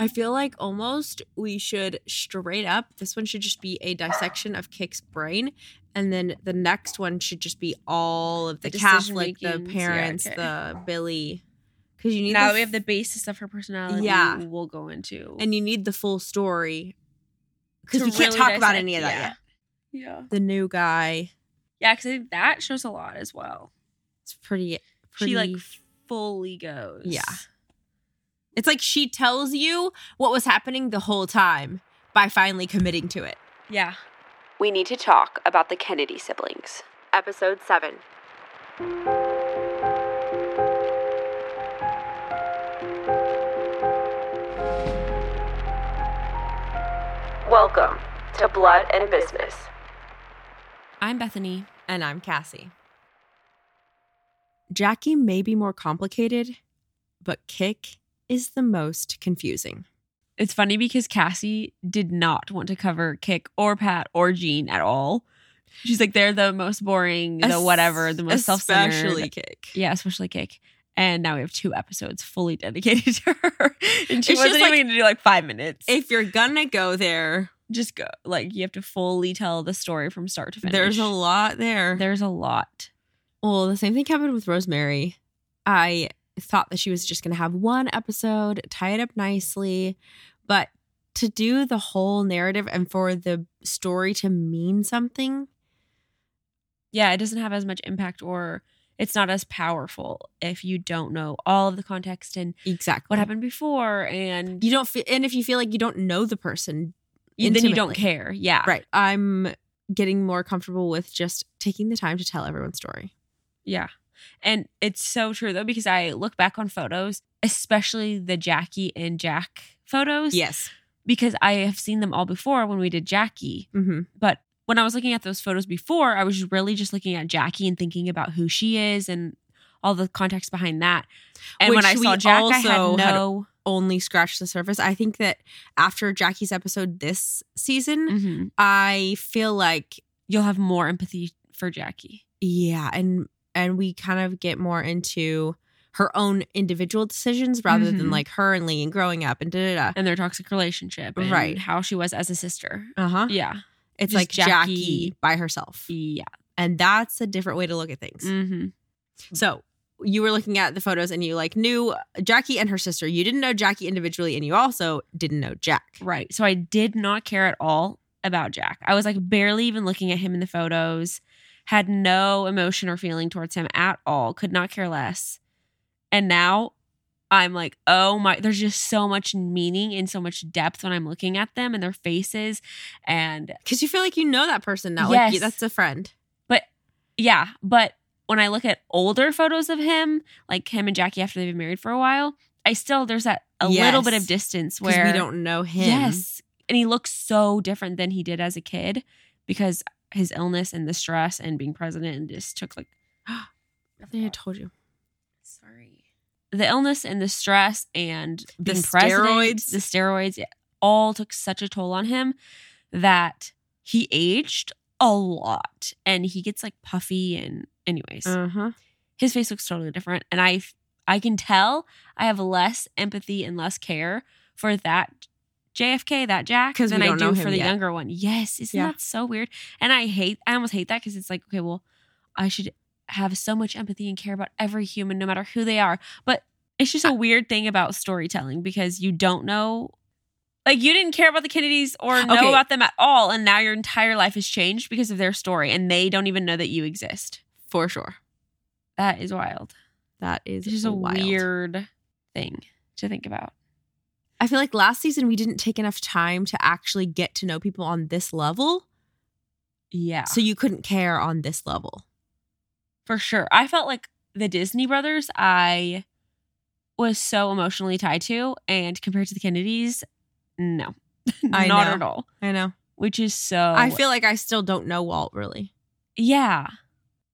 I feel like almost we should straight up. This one should just be a dissection of Kick's brain, and then the next one should just be all of the, The Catholic, the decision-makings, yeah, parents, okay. the Billy, because you need now the we have the basis of her personality. Yeah. we'll go into and you need the full story because we can't talk about any of that yeah. yet. yeah, The new guy, yeah, because I think that shows a lot as well. it's pretty. pretty She like fully goes. Yeah. It's like she tells you what was happening the whole time by finally committing to it. yeah. We need to talk about the Kennedy siblings. Episode 7. Welcome to Blood and Business. I'm Bethany. And I'm Cassie. Jackie may be more complicated, but Kick is the most confusing. It's funny because Cassie did not want to cover Kick or Pat or Jean at all. She's like they're the most boring, the whatever, the most self-centered. Especially Kick. Yeah, especially Kick. And now we have two episodes fully dedicated to her. And she It's wasn't like- even gonna do like five minutes. If you're gonna go there, just go like you have to fully tell the story from start to finish. there's a lot there. there's a lot. Well, the same thing happened with Rosemary. I thought that she was just going to have one episode, tie it up nicely, but to do the whole narrative and for the story to mean something, Yeah, it doesn't have as much impact or it's not as powerful if you don't know all of the context and exactly what happened before and You don't feel, and if you feel like you don't know the person, then you don't care. Yeah. right? I'm getting more comfortable with just taking the time to tell everyone's story. Yeah. And it's so true though, because I look back on photos, especially the Jackie and Jack photos. Yes. Because I have seen them all before when we did Jackie. Mm-hmm. But when I was looking at those photos before, I was really just looking at Jackie and thinking about who she is and all the context behind that. And when Which I saw Jack, I also had had- no. Only scratch the surface. I think that after Jackie's episode this season, Mhm. I feel like You'll have more empathy for Jackie. yeah and and we kind of get more into her own individual decisions rather than Mhm. like her and lee and growing up and da da da. and their toxic relationship and Right. how she was as a sister. uh-huh Yeah. it's just like jackie, Jackie- by herself Yeah. and that's a different way to look at things hmm so you were looking at the photos and you like knew jackie and her sister you didn't know jackie individually and you also didn't know jack Right. So I did not care at all about Jack. I was like barely even looking at him in the photos, had no emotion or feeling towards him at all, could not care less. And now I'm like, oh my, there's just so much meaning and so much depth when I'm looking at them and their faces. And because you feel like you know that person now like Yes. you- that's a friend But yeah, but when I look at older photos of him, like him and Jackie after they've been married for a while, I still, there's that a little bit of distance where we don't know him Yes. And he looks so different than he did as a kid because his illness and the stress and being president and just took like i think i told you sorry. The illness and the stress and The steroids. the steroids it all took such a toll on him that he aged a lot and he gets like puffy and anyways uh-huh his face looks totally different and i i can tell i have less empathy and less care for that jfk that jack than i do for the yet. younger one yes isn't Yeah. that so weird and i hate i almost hate that because it's like okay well i should have so much empathy and care about every human no matter who they are but it's just a weird thing about storytelling because you don't know like you didn't care about the kennedys or know Okay. about them at all and now your entire life has changed because of their story and they don't even know that you exist for sure that is wild that is it's just a wild. weird thing to think about. I feel like last season we didn't take enough time to actually get to know people on this level. Yeah. So you couldn't care on this level. For sure. I felt like the Disney brothers, I was so emotionally tied to. And compared to the Kennedys, no. I Not know. at all. I know. Which is so. I feel like I still don't know Walt really. Yeah.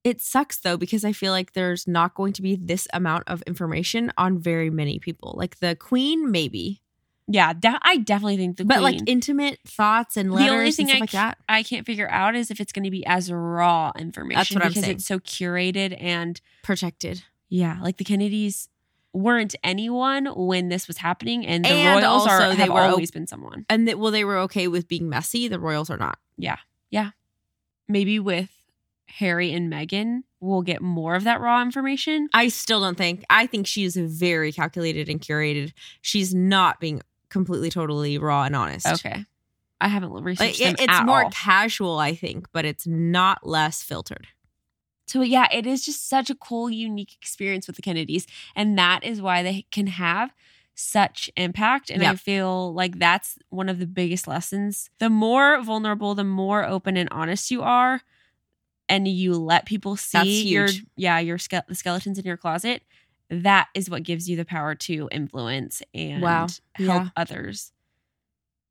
It sucks though because I feel like there's not going to be this amount of information on very many people. Like the Queen, maybe, Yeah. I definitely think the but Queen. like intimate thoughts and letters the only thing I, like ca-. I can't figure out is if it's going to be as raw information That's what I'm because saying. it's so curated and Protected. yeah, like the Kennedys weren't anyone when this was happening, and the And royals are they were o- always been someone. And that well, they were okay with being messy. The royals are not. Yeah, yeah. Maybe with Harry and Meghan, we'll get more of that raw information. I still don't think. I think she is very calculated and curated. She's not being completely, totally raw and honest. Okay, I haven't researched Like, it- it's more all. casual, I think, but it's not less filtered. So yeah, it is just such a cool, unique experience with the Kennedys, and that is why they can have such impact. And I feel like that's one of the biggest lessons. The more vulnerable, the more open and honest you are, and you let people see your yeah your ske- the skeletons in your closet. That is what gives you the power to influence and Wow. help Yeah. others.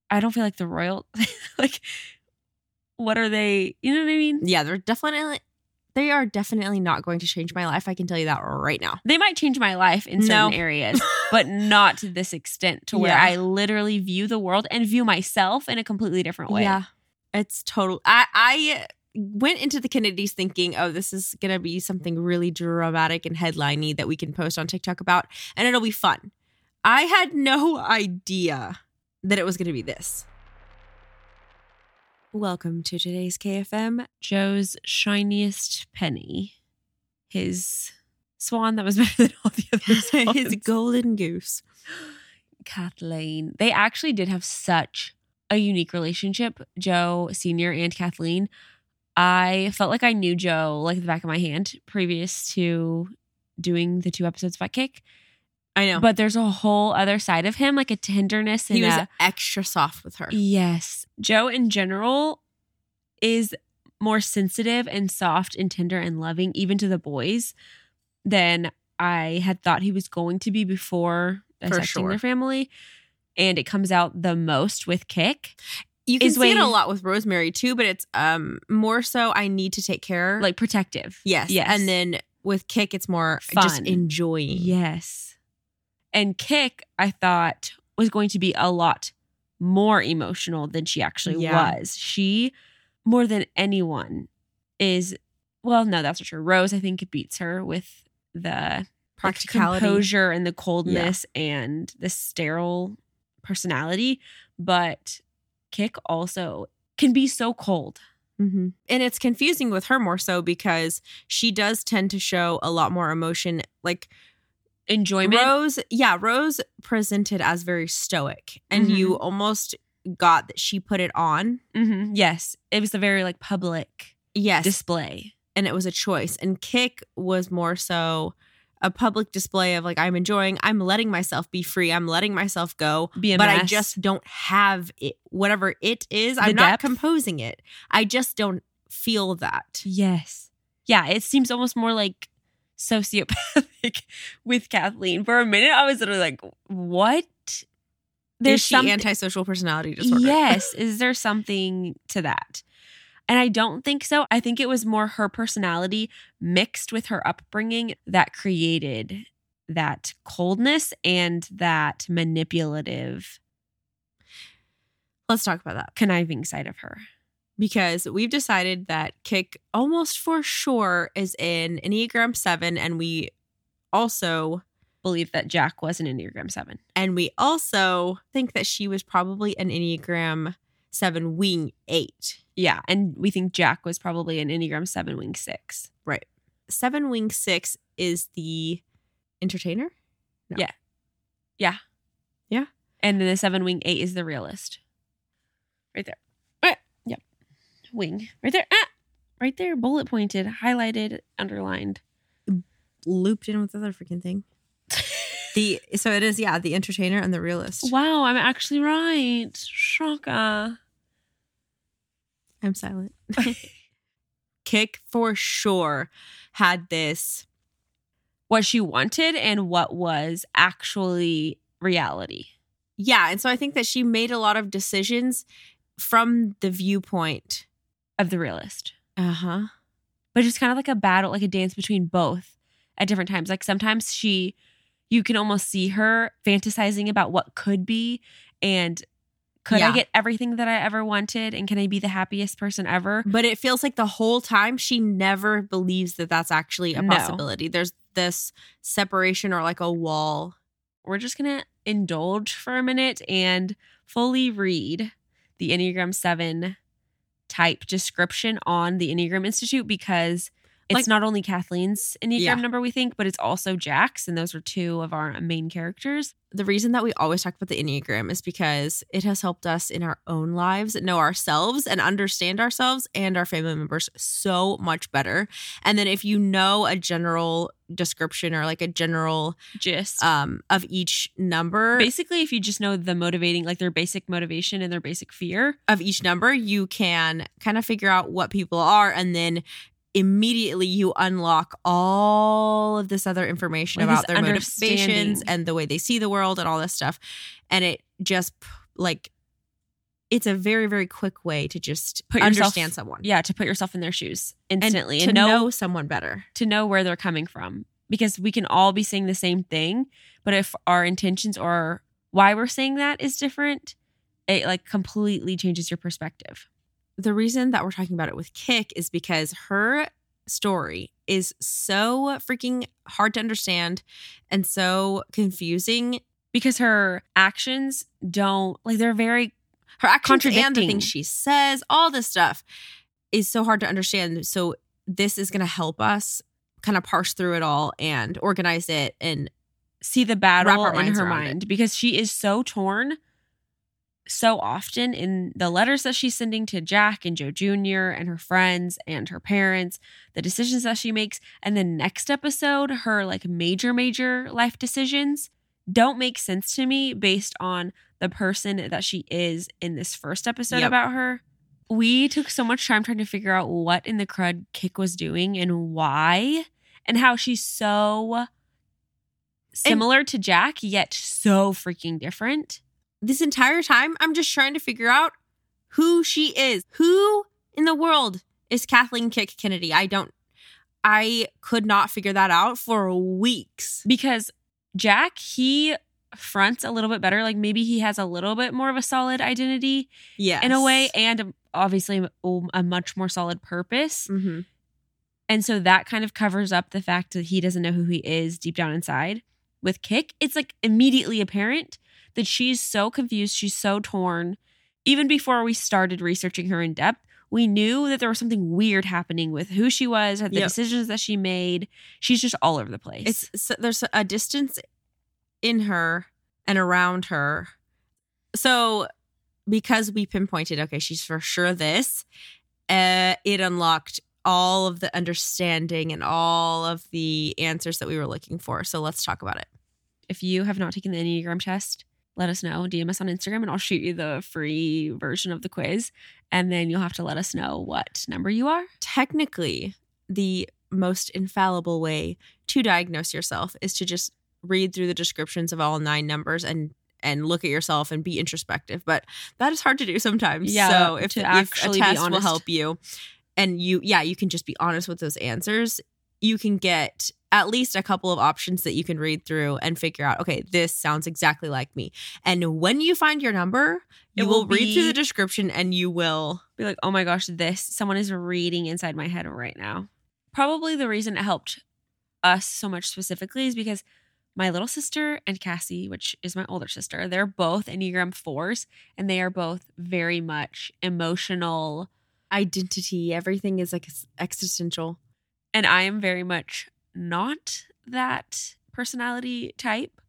I don't feel like the royal like. What are they? You know what I mean? Yeah, they're definitely they are definitely not going to change my life. I can tell you that right now. they might change my life in certain No. areas, but not to this extent to where Yeah. I literally view the world and view myself in a completely different way. Yeah. It's total I I went into the Kennedys thinking, "Oh, this is going to be something really dramatic and headliney that we can post on TikTok about and it'll be fun." I had no idea that it was going to be this. Welcome to today's KFM. Joe's shiniest penny, his swan that was better than all the other His golden goose. Kathleen. They actually did have such a unique relationship, Joe Sr. and Kathleen. I felt like I knew Joe like the back of my hand previous to doing the two episodes about Kick. I know. But there's a whole other side of him, like a tenderness and he was a extra soft with her. yes. Joe in general is more sensitive and soft and tender and loving, even to the boys, than I had thought he was going to be before dissecting sure. their family. And it comes out the most with Kick, You can see it a lot with Rosemary too, but it's um more so I need to take care. like protective. yes, yes. And then with Kick, it's more just Fun. enjoying. Yes. And Kick, I thought, was going to be a lot more emotional than she actually Yeah. was. She, more than anyone, is well, no, that's not true. Rose, I think, beats her with the Practicality. composure and the coldness and the sterile personality. But Kick also can be so cold. Mhm. And it's confusing with her more so because she does tend to show a lot more emotion. Like Enjoyment. Rose, yeah, Rose presented as very stoic, and Mhm. you almost got that she put it on. Mhm. Yes. It was a very like public Yes, display. and it was a choice. And Kick was more so a public display of like I'm enjoying, I'm letting myself be free, I'm letting myself go, Be a but I just don't have it. Whatever it is, The I'm not composing it. I just don't feel that. Yes. Yeah, it seems almost more like sociopathic with Kathleen. For a minute, I was literally like, what? There's she something- antisocial personality disorder. Yes. Is there something to that? And I don't think so. I think it was more her personality mixed with her upbringing that created that coldness and that manipulative, Let's talk about that conniving side of her. because we've decided that Kick almost for sure is in Enneagram 7 and we also Believe that Jack was an Enneagram 7. and we also think that she was probably an Enneagram 7 wing 8. Yeah. And we think Jack was probably an Enneagram 7 wing 6. Right. 7 wing 6 is the entertainer? No. Yeah. Yeah. Yeah. And then the seven wing eight is the realist. Right there. Ah, yep. Wing. Right there. Ah, right there. Bullet pointed, highlighted, underlined. Looped in with the other freaking thing. The so it is yeah, the entertainer and the realist. Wow, I'm actually right. Shaka. I'm silent. Kick for sure had this What she wanted and what was actually reality. Yeah, and so I think that she made a lot of decisions from the viewpoint. Of the realist. Uh-huh. But it's kind of like a battle, like a dance between both at different times. Like sometimes she, you can almost see her fantasizing about what could be and Could I get everything that I ever wanted? And can I be the happiest person ever? But it feels like the whole time she never believes that that's actually a No. possibility. There's this separation or like a wall. We're just going to indulge for a minute and fully read the Enneagram 7 type description on the Enneagram Institute because it's Like- not only Kathleen's Enneagram Yeah. number, we think, but it's also Jack's. And those are two of our main characters. The reason that we always talk about the Enneagram is because it has helped us in our own lives know ourselves and understand ourselves and our family members so much better. And then if you know a general description or like a general gist um of each number basically, if you just know the motivating, like their basic motivation and their basic fear, of each number, you can kind of figure out what people are and then immediately you unlock all of this other information Like about their motivations and the way they see the world and all this stuff. And it just like it's a very very quick way to just Put yourself- understand someone yeah, to put yourself in their shoes and instantly to and, know, know someone better. to know where they're coming from because we can all be saying the same thing but if our intentions or why we're saying that is different it like completely changes your perspective The reason that we're talking about it with Kick is because her story is so freaking hard to understand and so confusing because her actions don't like they're very her actions and the things she says, all this stuff is so hard to understand. So this is going to help us kind of parse through it all and organize it. And see the battle in her around it. mind because she is so torn so often in the letters that she's sending to Jack and Joe Jr. and her friends and her parents, the decisions that she makes, and the next episode, her like major, major life decisions don't make sense to me based on the person that she is in this first episode Yep. about her. We took so much time trying to figure out what in the crud Kick was doing and why, and how she's so similar to Jack, yet so freaking different. This entire time, I'm just trying to figure out who she is. Who in the world is Kathleen Kick Kennedy? I don't, I could not figure that out for weeks. Because Jack, he fronts a little bit better. Like maybe he has a little bit more of a solid identity Yeah. in a way, and obviously a, much more solid purpose. hmm And so that kind of covers up the fact that he doesn't know who he is deep down inside. With Kick, it's like immediately apparent that she's so confused, she's so torn. Even before we started researching her in depth, we knew that there was something weird happening with who she was, the Yep. decisions that she made. She's just all over the place. It's so there's a distance in her and around her. So because we pinpointed, okay, she's for sure this, uh, it unlocked all of the understanding and all of the answers that we were looking for. So let's talk about it. if you have not taken the Enneagram test, let us know. DM us on Instagram and I'll shoot you the free version of the quiz. And then you'll have to let us know what number you are. Technically, the most infallible way to diagnose yourself is to just read through the descriptions of all nine numbers and and look at yourself and be introspective. But that is hard to do sometimes. Yeah, So if, to if actually a be test will help you, and you, yeah, you can just be honest with those answers. You can get at least a couple of options that you can read through and figure out. Okay, this sounds exactly like me. And when you find your number, It you will will, read through the description and you will. Be like, oh my gosh, this, someone is reading inside my head right now. Probably the reason it helped us so much specifically is because my little sister and Cassie, which is my older sister, they're both Enneagram fours and they are both very much emotional. Identity, everything is like existential. And I am very much not that personality type.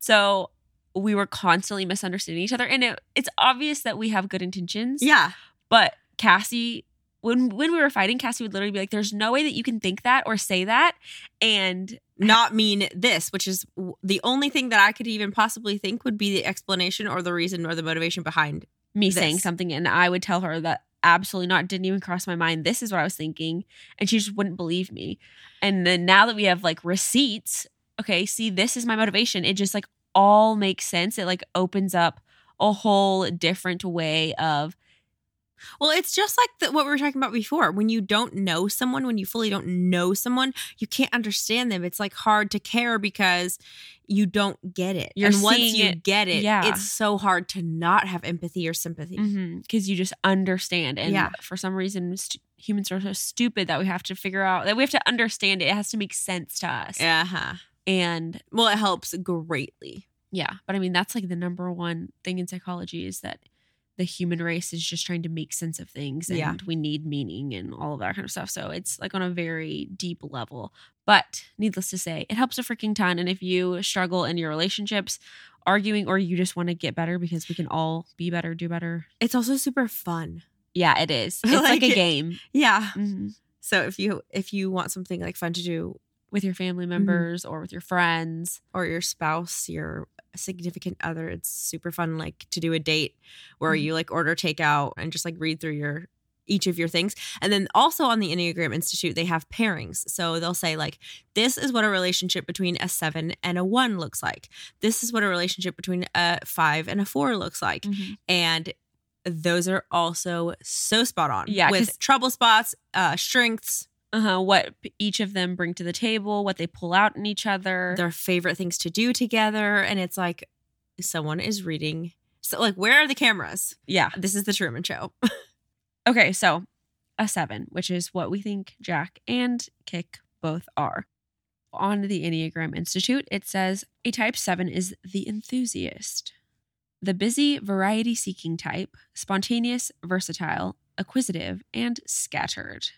So we were constantly misunderstanding each other, and it, it's obvious that we have good intentions. Yeah. But Cassie, when when we were fighting, Cassie would literally be like, "There's no way that you can think that or say that," and not mean this, which is w- the only thing that I could even possibly think would be the explanation or the reason or the motivation behind. me This. saying something, and I would tell her that absolutely not, didn't even cross my mind. This is what I was thinking, and she just wouldn't believe me. And then now that we have like receipts, okay, see, this is my motivation. It just like all makes sense. It like opens up a whole different way of Well, it's just like the, what we were talking about before. When you don't know someone, when you fully don't know someone, you can't understand them. It's like hard to care because you don't get it. You're and once you it- get it, yeah. it's so hard to not have empathy or sympathy. because you just understand and Yeah. for some reason st- humans are so stupid that we have to figure out that we have to understand it it has to make sense to us Uh-huh. and Well, it helps greatly. yeah but i mean that's like the number one thing in psychology is that the human race is just trying to make sense of things and Yeah. we need meaning and all of that kind of stuff so it's like on a very deep level but needless to say it helps a freaking ton and if you struggle in your relationships arguing or you just want to get better because we can all be better do better It's also super fun. yeah it is it's Like like, a game Yeah. Mhm. So if you if you want something like fun to do with your family members or with your friends. or your spouse, your significant other, it's super fun like to do a date where Mhm. you like order takeout and just like read through your each of your things. And then also on the Enneagram Institute, they have pairings. So they'll say like this is what a relationship between a 7 and a 1 looks like. This is what a relationship between a 5 and a 4 looks like. And those are also so spot on. yeah, with trouble spots, uh strengths, Uh-huh. What each of them bring to the table, what they pull out in each other. their favorite things to do together and it's like someone is reading so like where are the cameras yeah. this is the truman show Okay, so a seven, which is what we think Jack and Kick both are. On the Enneagram Institute, it says a type seven is the enthusiast, the busy, variety seeking type, spontaneous, versatile, acquisitive, and scattered.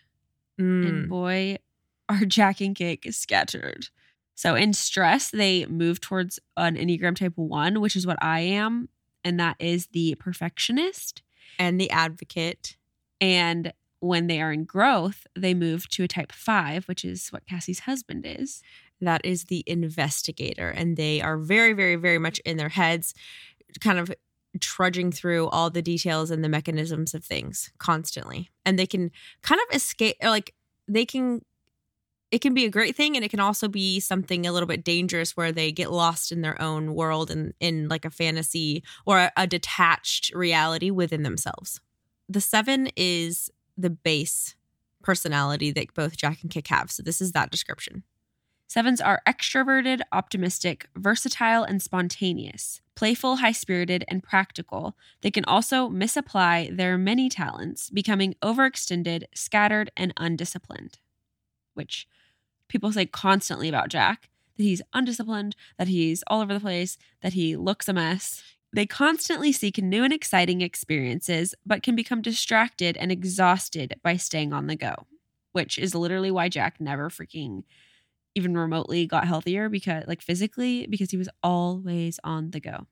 Mm. And boy, are Jack and Kick scattered. So in stress, they move towards an Enneagram type one, which is what I am. And that is the perfectionist. and the advocate And when they are in growth, they move to a type five, which is what Cassie's husband is. that is the investigator and they are very very very much in their heads kind of trudging through all the details and the mechanisms of things constantly. And they can kind of escape like they can it can be a great thing and it can also be something a little bit dangerous where they get lost in their own world and in like a fantasy or a, a detached reality within themselves. The seven is the base personality that both jack and kick have so this is that description Sevens are extroverted, optimistic, versatile, and spontaneous, playful, high spirited, and practical. They can also misapply their many talents, becoming overextended, scattered, and undisciplined. Which people say constantly about Jack that he's undisciplined, that he's all over the place, that he looks a mess. They constantly seek new and exciting experiences, but can become distracted and exhausted by staying on the go, which is literally why Jack never freaking even remotely got healthier because like physically because he was always on the go.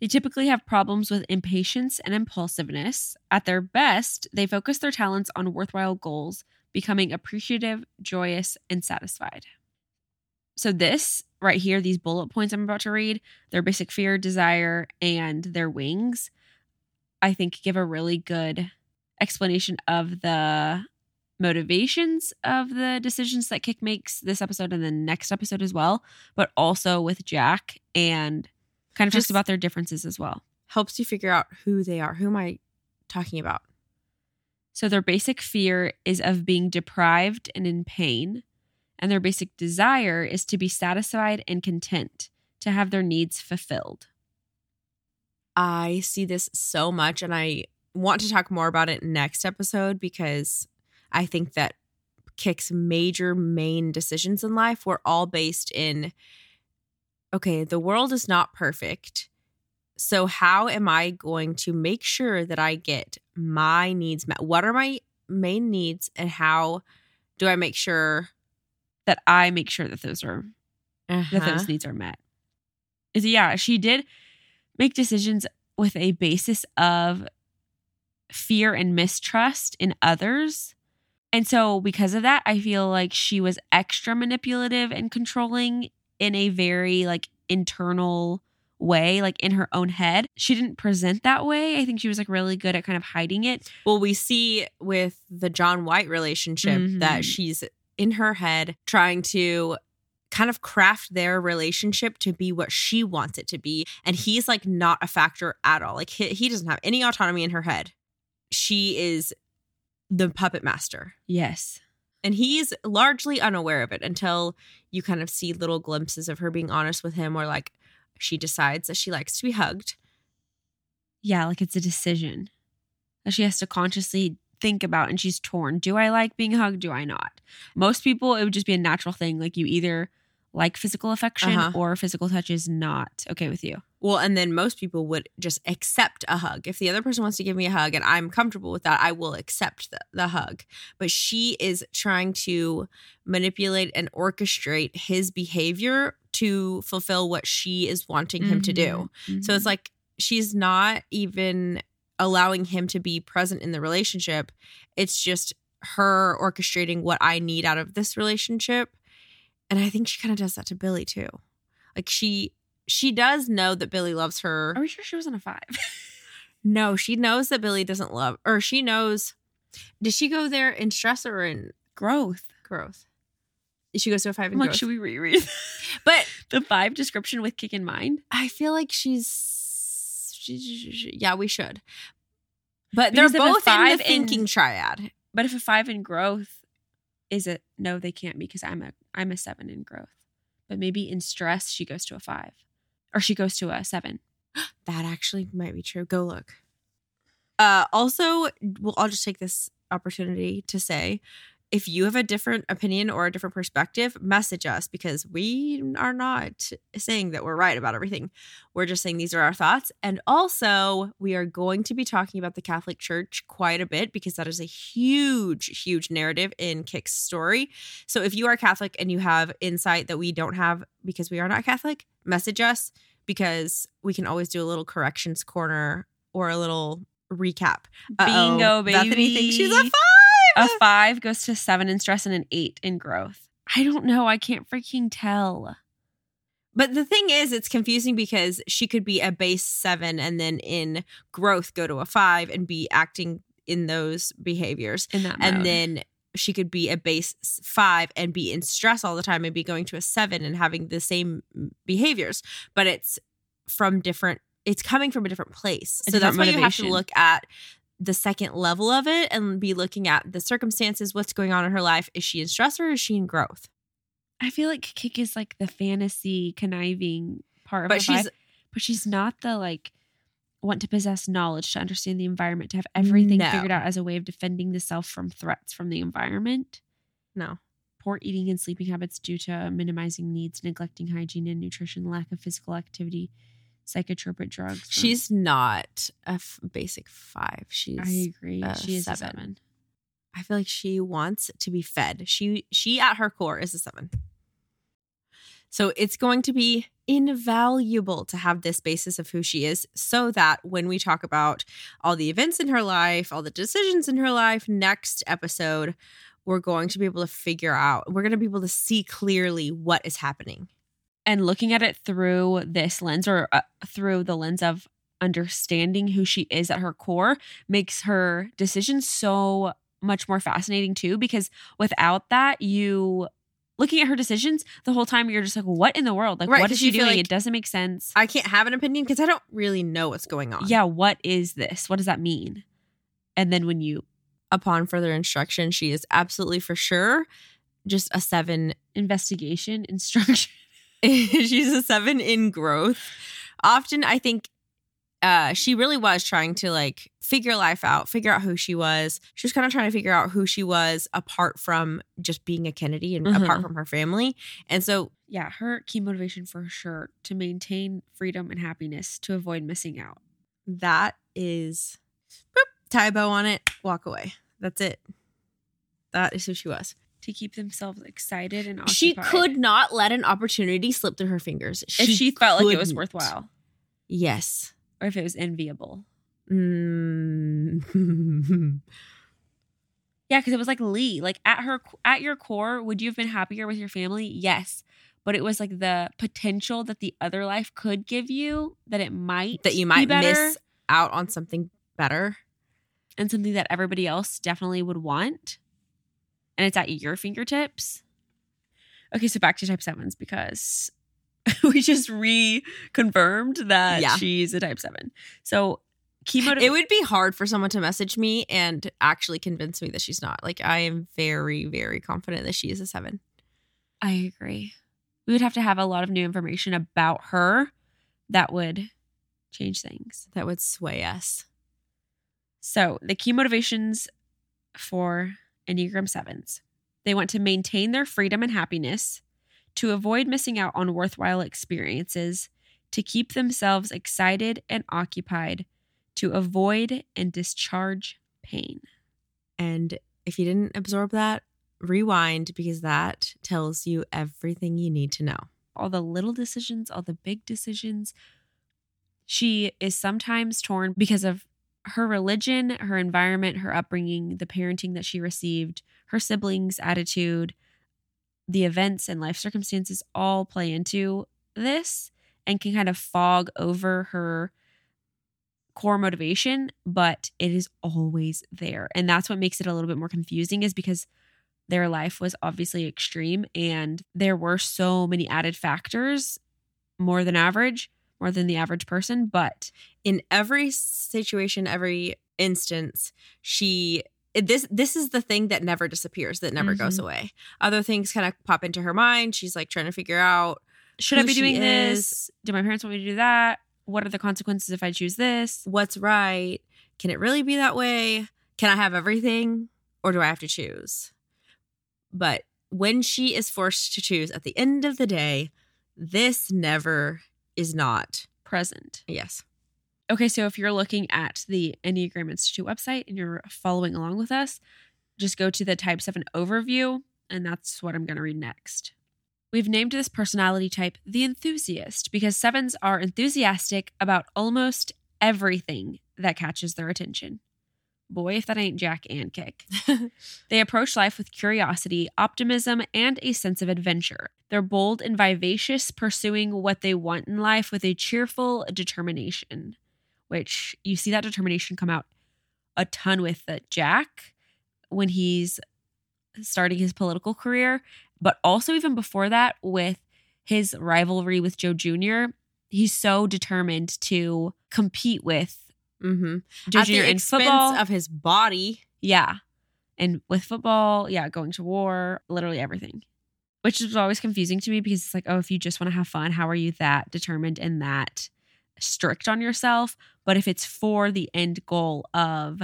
They typically have problems with impatience and impulsiveness. At their best, they focus their talents on worthwhile goals, becoming appreciative, joyous, and satisfied. So this right here these bullet points I'm about to read, their basic fear, desire, and their wings, I think give a really good explanation of the motivations of the decisions that Kick makes this episode and the next episode as well, but also with Jack and kind of just Just- about their differences as well. helps you figure out who they are. Who am I talking about? So their basic fear is of being deprived and in pain, and their basic desire is to be satisfied and content, to have their needs fulfilled. I see this so much and I want to talk more about it next episode because I think that Kick's major main decisions in life were all based in okay, the world is not perfect. So how am I going to make sure that I get my needs met? What are my main needs and how do I make sure That I make sure that those are that Uh-huh. those needs are met. Is yeah, she did make decisions with a basis of fear and mistrust in others. And so because of that, I feel like she was extra manipulative and controlling in a very like internal way, like in her own head. She didn't present that way. I think she was like really good at kind of hiding it. Well, we see with the John White relationship that Mhm. she's in her head trying to kind of craft their relationship to be what she wants it to be. And he's like not a factor at all. Like he, he doesn't have any autonomy in her head. she is the puppet master. Yes. And he's largely unaware of it until you kind of see little glimpses of her being honest with him, or like she decides that she likes to be hugged. Yeah, like it's a decision that she has to consciously think about and she's torn. Do I like being hugged? Do I not? Most people, it would just be a natural thing. Like you either like physical affection Uh-huh. or physical touch is not okay with you. Well, and then most people would just accept a hug. If the other person wants to give me a hug and I'm comfortable with that, I will accept the, the hug. But she is trying to manipulate and orchestrate his behavior to fulfill what she is wanting him to do. Mhm. So it's like she's not even allowing him to be present in the relationship. It's just her orchestrating what I need out of this relationship. And I think she kind of does that to Billy too. Like she she does know that Billy loves her. Are we sure she wasn't a five? No, she knows that Billy doesn't love or she knows did she go there in stress or in Growth. growth? She goes to a five in like, growth. should we reread but the five description with kick in mind? I feel like she's she, yeah, we should. But they're Because if both in five the in- thinking triad. But if a five in growth is it no, they can't be because I'm a I'm a seven in growth. But maybe in stress she goes to a five. Or she goes to a seven. That actually might be true. Go look. Uh also, well, I'll just take this opportunity to say if you have a different opinion or a different perspective, message us because we are not saying that we're right about everything. We're just saying these are our thoughts. And also, we are going to be talking about the Catholic Church quite a bit because that is a huge, huge narrative in Kick's story. So if you are Catholic and you have insight that we don't have because we are not Catholic, message us because we can always do a little corrections corner or a little recap. Uh-oh, Bingo, Bethany thinks she's a baby. A five goes to seven in stress and an eight in growth. I don't know. I can't freaking tell. But the thing is, it's confusing because she could be a base seven and then in growth go to a five and be acting in those behaviors. In that And mode. then she could be a base five and be in stress all the time and be going to a seven and having the same behaviors. But it's from different, it's coming from a different place. A so that's different why you have to motivation. look at the second level of it and be looking at the circumstances, what's going on in her life. Is she in stress or is she in growth? I feel like Kick is like the fantasy conniving part of But she's five, but she's not the like want to possess knowledge to understand the environment to have everything No. figured out as a way of defending the self from threats from the environment no. poor eating and sleeping habits due to minimizing needs neglecting hygiene and nutrition lack of physical activity psychotropic drugs She's not a f- basic five. She's. i agree she is a seven. seven I feel like she wants to be fed. She she at her core is a seven. So it's going to be invaluable to have this basis of who she is so that when we talk about all the events in her life, all the decisions in her life, next episode, we're going to be able to figure out, we're going to be able to see clearly what is happening. And looking at it through this lens or uh, through the lens of understanding who she is at her core makes her decisions so much more fascinating too because without that you looking at her decisions the whole time you're just like what in the world? Like Right, what is she doing? Like- it doesn't make sense. I can't have an opinion because I don't really know what's going on. yeah what is this? What does that mean? And then when you Upon further instruction, she is absolutely for sure just a seven investigation instruction she's a seven in growth. Often, I think uh, she really was trying to like figure life out, figure out who she was. She was kind of trying to figure out who she was apart from just being a Kennedy and apart Mhm. from her family. And so, yeah her key motivation for sure to maintain freedom and happiness to avoid missing out that is boop, tie a bow on it, walk away. That's it. That is who she was. To keep themselves excited and occupied. She could not let an opportunity slip through her fingers. if she felt like it was worthwhile Yes. or if it was enviable. Mm. Yeah, because it was like Lee. Like at her at your core, would you have been happier with your family? Yes. But it was like the potential that the other life could give you, that it might that you might better, miss out on something better. and something that everybody else definitely would want. And it's at your fingertips. Okay, so back to type sevens because we just reconfirmed that Yeah. she's a type seven. So motiv- It would be hard for someone to message me and actually convince me that she's not. Like I am very, very confident that she is a seven. I agree. We would have to have a lot of new information about her that would change things. That would sway us. So, the key motivations for Enneagram 7s they want to maintain their freedom and happiness, to avoid missing out on worthwhile experiences, to keep themselves excited and occupied, to avoid and discharge pain. And if you didn't absorb that, rewind because that tells you everything you need to know. All the little decisions, all the big decisions. She is sometimes torn because of her religion, her environment, her upbringing, the parenting that she received, her siblings' attitude, the events and life circumstances all play into this and can kind of fog over her core motivation, but it is always there. And that's what makes it a little bit more confusing is because their life was obviously extreme and there were so many added factors more than average, more than the average person, but In every situation, every instance, she this this is the thing that never disappears, that never goes Mhm. away. Other things kind of pop into her mind. She's like trying to figure out should I be doing is, this? Do my parents want me to do that? What are the consequences if I choose this? what's right. Can it really be that way? Can I have everything or do I have to choose? But when she is forced to choose at the end of the day, this never is not. Present. Yes. Okay, so if you're looking at the Enneagram Institute website and you're following along with us, just go to the type 7 overview, and that's what I'm going to read next. We've named this personality type the enthusiast because sevens are enthusiastic about almost everything that catches their attention. Boy, if that ain't Jack and Kick. They approach life with curiosity, optimism, and a sense of adventure. They're bold and vivacious, pursuing what they want in life with a cheerful determination, which you see that determination come out a ton with uh, Jack when he's starting his political career, but also even before that with his rivalry with Joe Jr. He's so determined to compete with Mm-hmm. At the expense football. of his body. Yeah. And with football, yeah, going to war, literally everything. Which is always confusing to me because it's like, oh, if you just want to have fun, how are you that determined and that strict on yourself? But if it's for the end goal of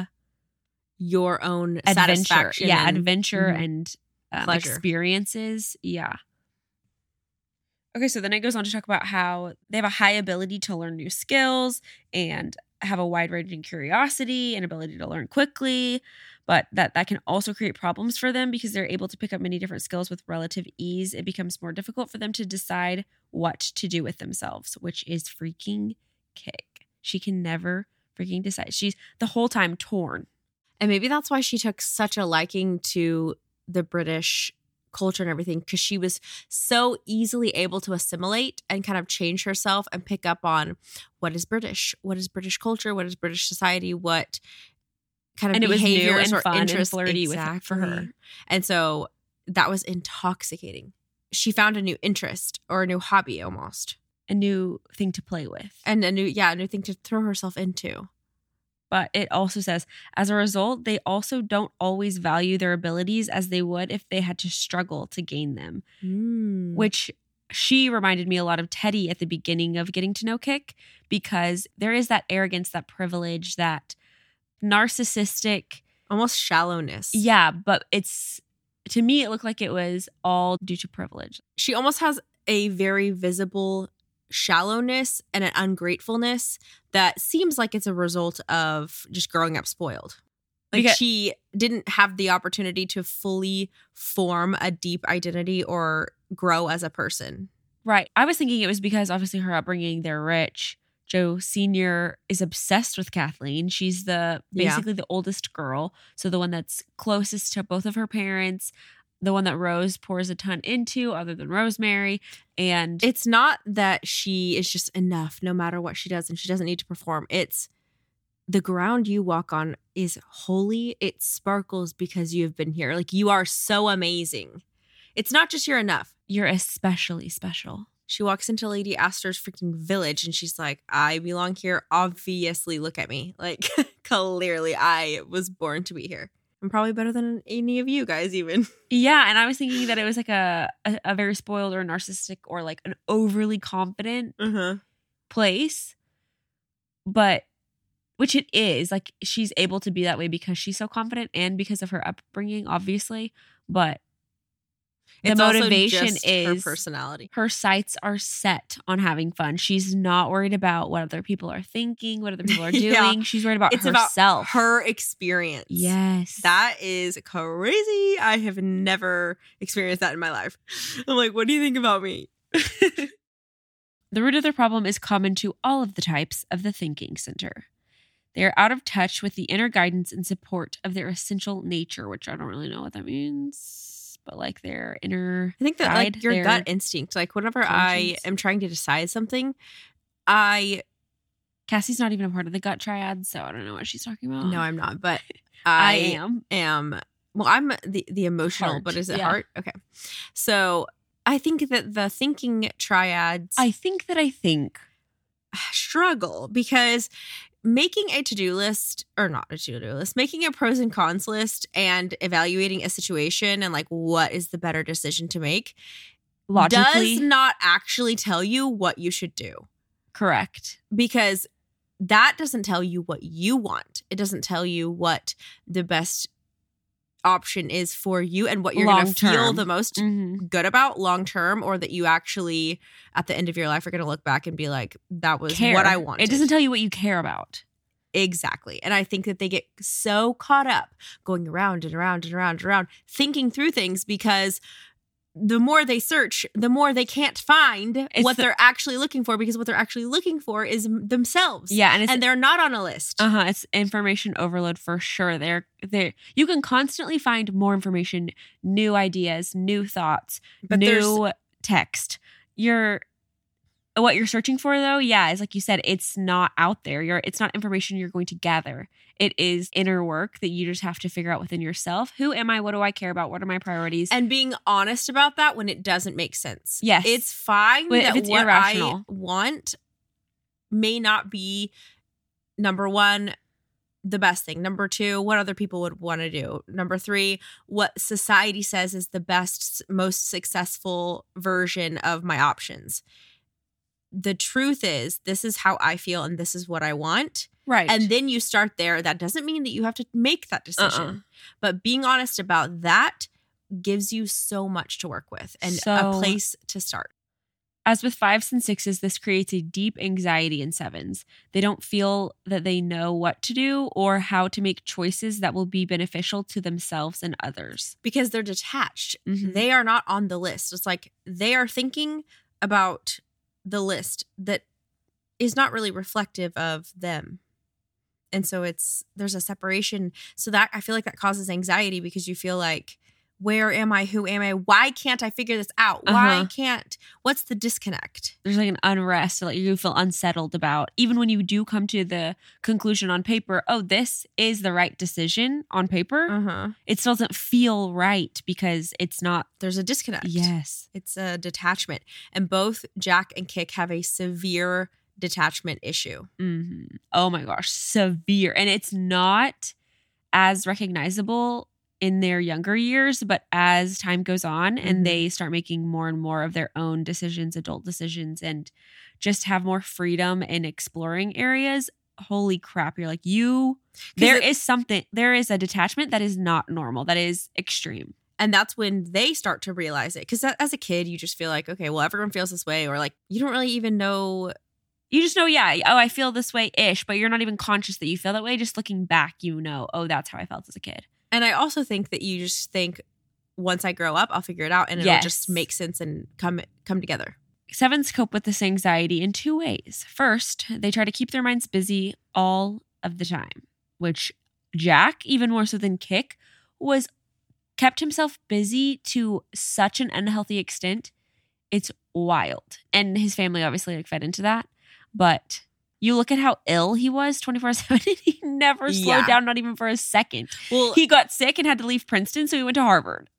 your own adventure, satisfaction. yeah, and- adventure Mhm. and um, experiences, yeah. Okay, so then it goes on to talk about how they have a high ability to learn new skills and have a wide ranging curiosity and ability to learn quickly, but that that can also create problems for them because they're able to pick up many different skills with relative ease. It becomes more difficult for them to decide what to do with themselves, which is freaking kick. She can never freaking decide. She's the whole time torn. And maybe that's why she took such a liking to the British culture and everything because she was so easily able to assimilate and kind of change herself and pick up on what is British, what is British culture, what is British society, what kind of And it was new behaviors and or fun and interests flirty with for her. And so that was intoxicating. She found a new interest or a new hobby almost. A new thing to play with. And a new yeah, a new thing to throw herself into. But it also says, as a result, they also don't always value their abilities as they would if they had to struggle to gain them, Mm. which she reminded me a lot of Teddy at the beginning of getting to know Kick because there is that arrogance, that privilege, that narcissistic. almost shallowness. Yeah, but it's to me, it looked like it was all due to privilege. she almost has a very visible shallowness and an ungratefulness that seems like it's a result of just growing up spoiled. Like Because- she didn't have the opportunity to fully form a deep identity or grow as a person. Right. I was thinking it was because obviously her upbringing, they're rich. Joe Sr. is obsessed with Kathleen. She's the Yeah. basically the oldest girl. So the one that's closest to both of her parents, the one that Rose pours a ton into, other than Rosemary. And It's not that she is just enough no matter what she does and she doesn't need to perform. It's the ground you walk on is holy. It sparkles because you have been here. Like you are so amazing. It's not just you're enough. you're especially special. She walks into Lady Astor's freaking village and she's like, I belong here. Obviously, look at me. Like, clearly, I was born to be here. I'm probably better than any of you guys, even. Yeah, and I was thinking that it was like a, a a very spoiled or narcissistic or like an overly confident Uh-huh. place, but which it is. Like she's able to be that way because she's so confident and because of her upbringing, obviously. But the It's motivation is her personality. her sights are set on having fun. She's not worried about what other people are thinking, what other people are doing. Yeah. She's worried about It's herself. about her experience. Yes. That is crazy. I have never experienced that in my life. I'm like, what do you think about me? The root of the problem is common to all of the types of the thinking center. They are out of touch with the inner guidance and support of their essential nature, which I don't really know what that means, but like their inner. I think that guide, like your gut instinct, like whenever I am trying to decide something, I Cassie's not even a part of the gut triad, so I don't know what she's talking about. no, I'm not, but I I, am. am. Well, I'm the the emotional, Heart, but is it yeah. heart? Okay, so I think that the thinking triads I think that I think. struggle because making a to-do list or not a to-do list making a pros and cons list and evaluating a situation and like what is the better decision to make Logically does not actually tell you what you should do correct. because that doesn't tell you what you want it doesn't tell you what the best option is for you and what you're going to feel the most Mhm. good about long term or that you actually at the end of your life are going to look back and be like that was Care. what I wanted. It doesn't tell you what you care about. exactly. And I think that they get so caught up going around and around and around and around thinking through things because the more they search, the more they can't find It's what the- they're actually looking for because what they're actually looking for is themselves. Yeah, and it's and they're not on a list. Uh huh. It's information overload for sure. There, there. You can constantly find more information, new ideas, new thoughts, but new text. You're what you're searching for, though. Yeah, is like you said, it's not out there. You're. It's not information you're going to gather. It is inner work that you just have to figure out within yourself. Who am I? What do I care about? What are my priorities? and being honest about that when it doesn't make sense. Yes. It's fine But that it's what irrational. I want may not be number one, the best thing. Number two, what other people would want to do. Number three, what society says is the best, most successful version of my options. The truth is, this is how I feel and this is what I want. right. And then you start there. That doesn't mean that you have to make that decision. Uh-uh. But being honest about that gives you so much to work with and a place to start. As with fives and sixes, this creates a deep anxiety in sevens. They don't feel that they know what to do or how to make choices that will be beneficial to themselves and others. Because they're detached. Mhm. They are not on the list. It's like they are thinking about the list that is not really reflective of them. And so it's there's a separation. So that I feel like that causes anxiety because you feel like where am I? Who am I? Why can't I figure this out? Why Uh-huh. can't? What's the disconnect? There's like an unrest that you feel unsettled about. Even when you do come to the conclusion on paper, oh, this is the right decision on paper, Uh-huh. it still doesn't feel right because it's not. There's a disconnect. Yes. It's a detachment. And both Jack and Kick have a severe detachment issue. hmm Oh my gosh, severe. And it's not as recognizable in their younger years, but as time goes on and mm-hmm. they start making more and more of their own decisions, adult decisions, and just have more freedom in exploring areas. Holy crap, you're like, you, there it- is something, there is a detachment that is not normal, that is extreme. And that's when they start to realize it. Because as a kid, you just feel like, okay, well, everyone feels this way. Or like, you don't really even know. You just know, yeah, oh, I feel this way ish, but you're not even conscious that you feel that way. Just looking back, you know, oh, that's how I felt as a kid. And I also think that you just think, once I grow up, I'll figure it out and it'll Yes. just make sense and come come together. Sevens cope with this anxiety in two ways. First, they try to keep their minds busy all of the time, which Jack, even more so than Kick, was kept himself busy to such an unhealthy extent. It's wild. And his family obviously like fed into that. But you look at how ill he was 24-7 he never slowed Yeah. down not even for a second. Well, He got sick and had to leave Princeton, so he went to Harvard.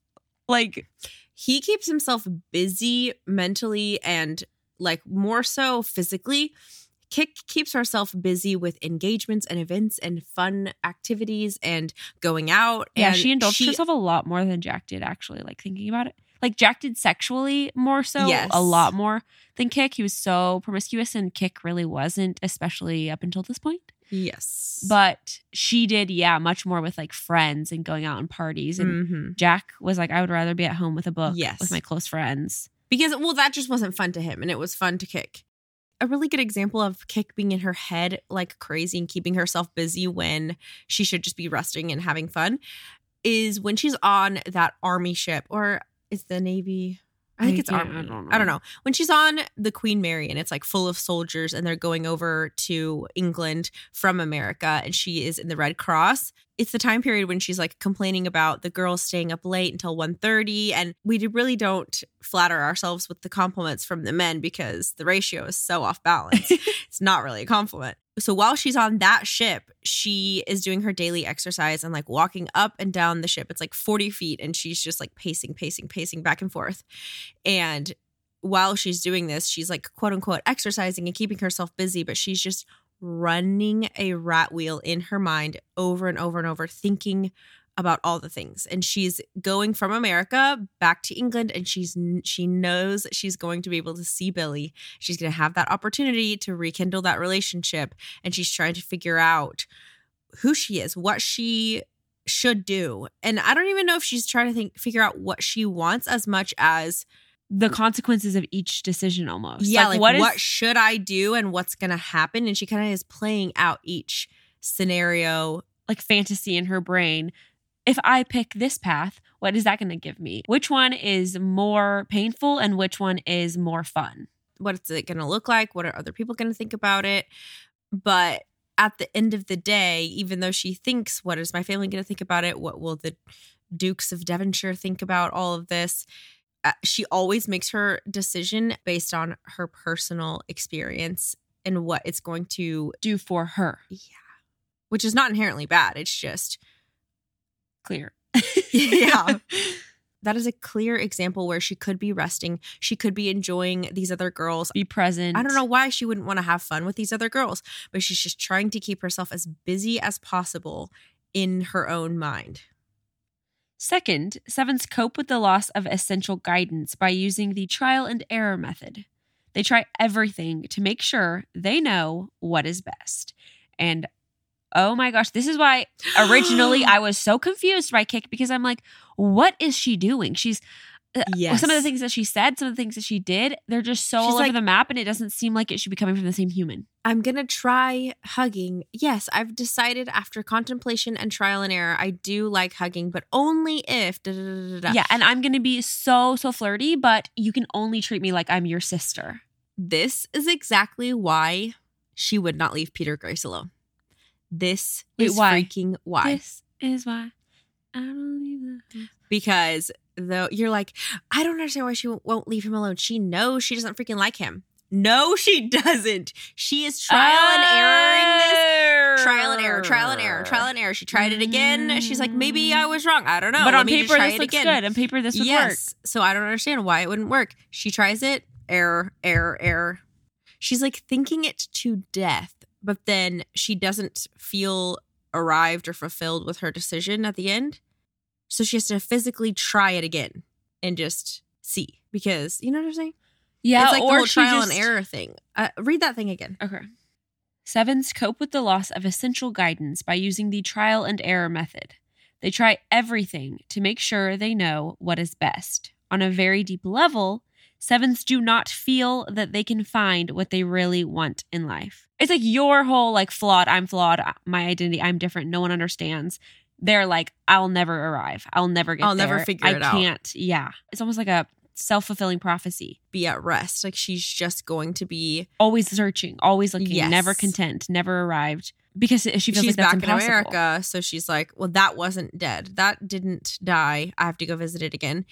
Like he keeps himself busy mentally and like more so physically. Kick keeps herself busy with engagements and events and fun activities and going out. Yeah, and she indulged herself a lot more than Jack did, actually, like thinking about it. Like Jack did sexually more so, Yes. a lot more than Kick. He was so promiscuous, and Kick really wasn't, especially up until this point. Yes. But she did, yeah, much more with like friends and going out and parties. And Mhm. Jack was like, I would rather be at home with a book Yes. with my close friends. because well that just wasn't fun to him and it was fun to kick a really good example of kick being in her head like crazy and keeping herself busy when she should just be resting and having fun is when she's on that army ship or is the navy I think I it's army. I don't I don't know. When she's on the Queen Mary and it's like full of soldiers and they're going over to England from America and she is in the Red Cross. It's the time period when she's like complaining about the girls staying up late until 1.30 and we really don't flatter ourselves with the compliments from the men because the ratio is so off balance. it's not really a compliment. So while she's on that ship, she is doing her daily exercise and like walking up and down the ship. It's like 40 feet and she's just like pacing, pacing, pacing back and forth. And while she's doing this, she's like quote unquote exercising and keeping herself busy, but she's just running a rat wheel in her mind over and over and over, thinking about all the things. And she's going from America back to England and she's she knows she's going to be able to see Billy. She's going to have that opportunity to rekindle that relationship and she's trying to figure out who she is, what she should do. And I don't even know if she's trying to think figure out what she wants as much as The consequences of each decision almost. yeah, like, what what, is should I do and what's going to happen and she kind of is playing out each scenario. like fantasy in her brain. If I pick this path, what is that going to give me? Which one is more painful and which one is more fun? What's it going to look like? What are other people going to think about it? But at the end of the day, even though she thinks, what is my family going to think about it? What will the Dukes of Devonshire think about all of this? Uh, she always makes her decision based on her personal experience and what it's going to, Do for her. Yeah. Which is not inherently bad. It's just, Clear. Yeah. that is a clear example where she could be resting. She could be enjoying these other girls. Be present. I don't know why she wouldn't want to have fun with these other girls, but she's just trying to keep herself as busy as possible in her own mind. Second, sevens cope with the loss of essential guidance by using the trial and error method. They try everything to make sure they know what is best. And oh my gosh, this is why originally I was so confused by Kick because I'm like, what is she doing? She's uh, Yes. some of the things that she said, some of the things that she did, they're just so She's all over the map, and it doesn't seem like it should be coming from the same human. I'm going to try hugging. Yes, I've decided after contemplation and trial and error, I do like hugging, but only if. Da, da, da, da, da. Yeah, and I'm gonna be so so flirty, but you can only treat me like I'm your sister. This is exactly why she would not leave Peter Grace alone. This Wait, is why? freaking why. This is why I don't leave the house. because though you're like, I don't understand why she won't leave him alone. She knows she doesn't freaking like him. No, she doesn't. She is trial and erroring this. Trial and error, trial and error, trial and error. She tried it again. She's like, maybe I was wrong. I don't know. but Let on paper, this looks again. good. On paper, this would work. yes. So I don't understand why it wouldn't work. She tries it. Error, error, error. She's like thinking it to death, but then she doesn't feel arrived or fulfilled with her decision at the end. So she has to physically try it again and just see because you know what I'm saying? Yeah, it's like or the whole trial just, and error thing. Uh, read that thing again. Okay. Sevens cope with the loss of essential guidance by using the trial and error method. They try everything to make sure they know what is best. On a very deep level, sevens do not feel that they can find what they really want in life. It's like your whole like flawed, I'm flawed, uh, my identity, I'm different, no one understands. They're like, I'll never arrive. I'll never get I'll never there. figure I it out." I can't. Yeah. It's almost like a self-fulfilling prophecy. Be at rest. Like she's just going to be. always searching, always looking, Yes. never content, never arrived. Because she feels she's like that's back impossible. in America, so she's like, "Well, that wasn't dead. That didn't die. I have to go visit it again."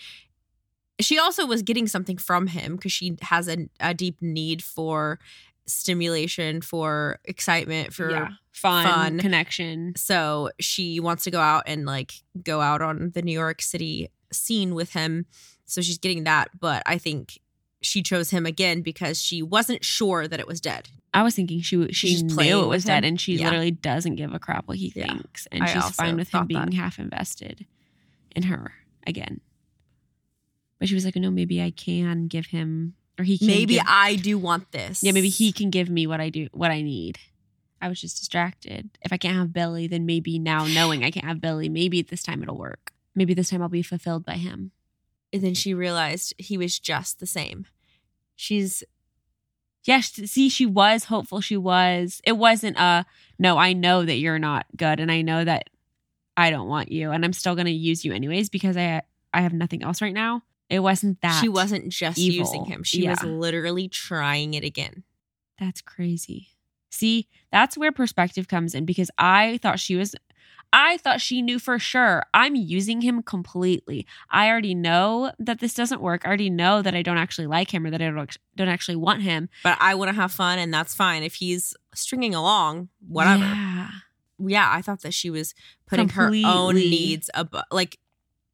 She also was getting something from him because she has a, a deep need for stimulation, for excitement, for yeah. Fun, fun. connection. so she wants to go out and like go out on the New York City scene with him. So she's getting that, but I think she chose him again because she wasn't sure that it was dead. I was thinking she she She's knew it was dead, and she Yeah. literally doesn't give a crap what he Yeah. thinks, and I she's fine with him being that. half invested in her again. But she was like, "No, maybe I can give him, or he can Maybe give- I do want this. yeah, maybe he can give me what I do, what I need." I was just distracted. If I can't have Billy, then maybe now knowing I can't have Billy, maybe this time it'll work. Maybe this time I'll be fulfilled by him. And then she realized he was just the same. She's Yes, see, she was hopeful. She was. It wasn't a no. I know that you're not good, and I know that I don't want you, and I'm still going to use you anyways because I I have nothing else right now. It wasn't that. she wasn't just evil. using him. She was literally trying it again. That's crazy. See, that's where perspective comes in because I thought she was. I thought she knew for sure. I'm using him completely. I already know that this doesn't work. I already know that I don't actually like him or that I don't, don't actually want him. But I want to have fun, and that's fine. If he's stringing along, whatever. Yeah. Yeah, I thought that she was putting her own needs above, like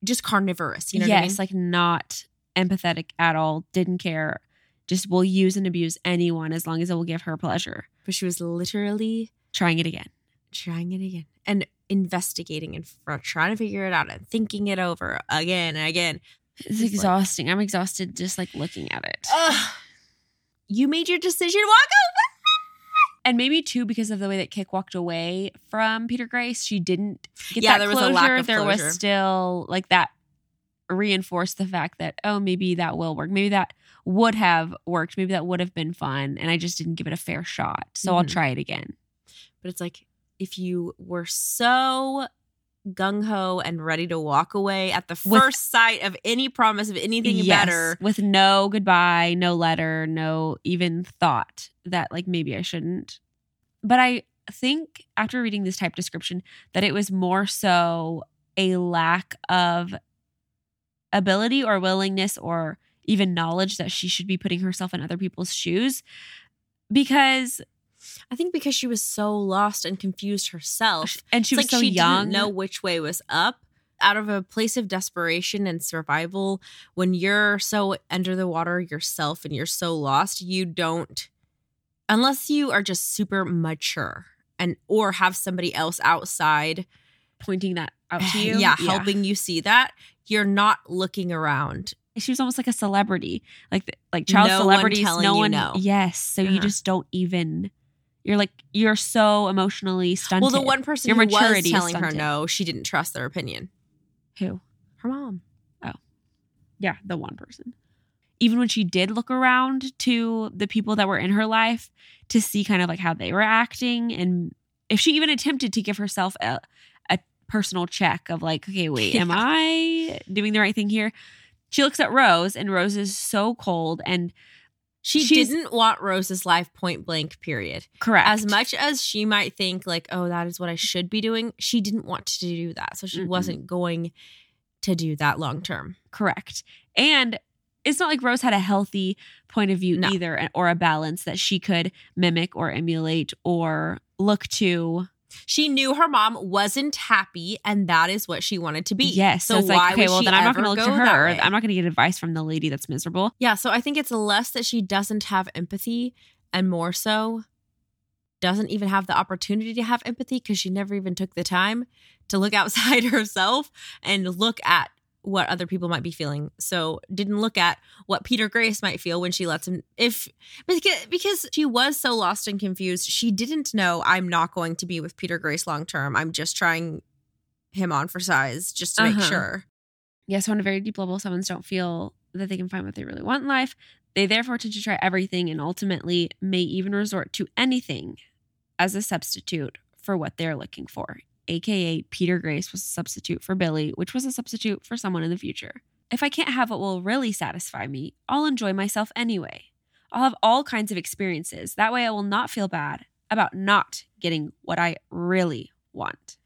just carnivorous. You know yes, what I mean? like not empathetic at all, didn't care. Just will use and abuse anyone as long as it will give her pleasure. but she was literally Trying it again. trying it again and investigating and trying to figure it out and thinking it over again and again. It's It's like- exhausting. I'm exhausted just like looking at it. Ugh. You made your decision. Walk and maybe too because of the way that Kick walked away from Peter Grace, she didn't get Yeah, that there was a closure. lack of there closure. was still like that reinforced the fact that oh maybe that will work. Maybe that would have worked. Maybe that would have been fun, and I just didn't give it a fair shot. So I'll Mhm. try it again. But it's like if you were so gung ho and ready to walk away at the With- first sight of any promise of anything Yes, better. with no goodbye, no letter, no even thought that like maybe I shouldn't. But I think after reading this type description that it was more so a lack of ability or willingness or even knowledge that she should be putting herself in other people's shoes because I think because she was so lost and confused herself. and she was like so she young didn't know which way was up. Out of a place of desperation and survival, when you're so under the water yourself and you're so lost, you don't, unless you are just super mature and or have somebody else outside, pointing that out to you yeah, helping you see that. You're not looking around. she was almost like a celebrity, like like child No celebrities. telling no you one, no. yes. So you Uh-huh. just don't even. You're like you're so emotionally stunted. Well, the one person Your who was telling her no, she didn't trust their opinion. who, Her mom. Oh, yeah, the one person. Even when she did look around to the people that were in her life to see kind of like how they were acting, and if she even attempted to give herself a a personal check of like, okay, wait, am I doing the right thing here? She looks at Rose, and Rose is so cold and She She's- didn't want Rose's life point blank, period. correct. As much as she might think, like, oh, that is what I should be doing, she didn't want to do that. So she Mm-mm. wasn't going to do that long term. Correct. And it's not like Rose had a healthy point of view No. either, or a balance that she could mimic or emulate or look to. She knew her mom wasn't happy, and that is what she wanted to be. Yes. So So it's why like, okay, well, then I'm not going to look to her. I'm not going to get advice from the lady that's miserable. Yeah, so I think it's less that she doesn't have empathy and more so doesn't even have the opportunity to have empathy because she never even took the time to look outside herself and look at what other people might be feeling. So didn't look at what Peter Grace might feel when she lets him if because she was so lost and confused, she didn't know I'm not going to be with Peter Grace long term. I'm just trying him on for size just to make Uh-huh. sure. Yeah. So on a very deep level, sevens don't feel that they can find what they really want in life. They therefore tend to try everything and ultimately may even resort to anything as a substitute for what they're looking for. AKA Peter Grace was a substitute for Billy, which was a substitute for someone in the future. If I can't have what will really satisfy me, I'll enjoy myself anyway. I'll have all kinds of experiences. That way I will not feel bad about not getting what I really want.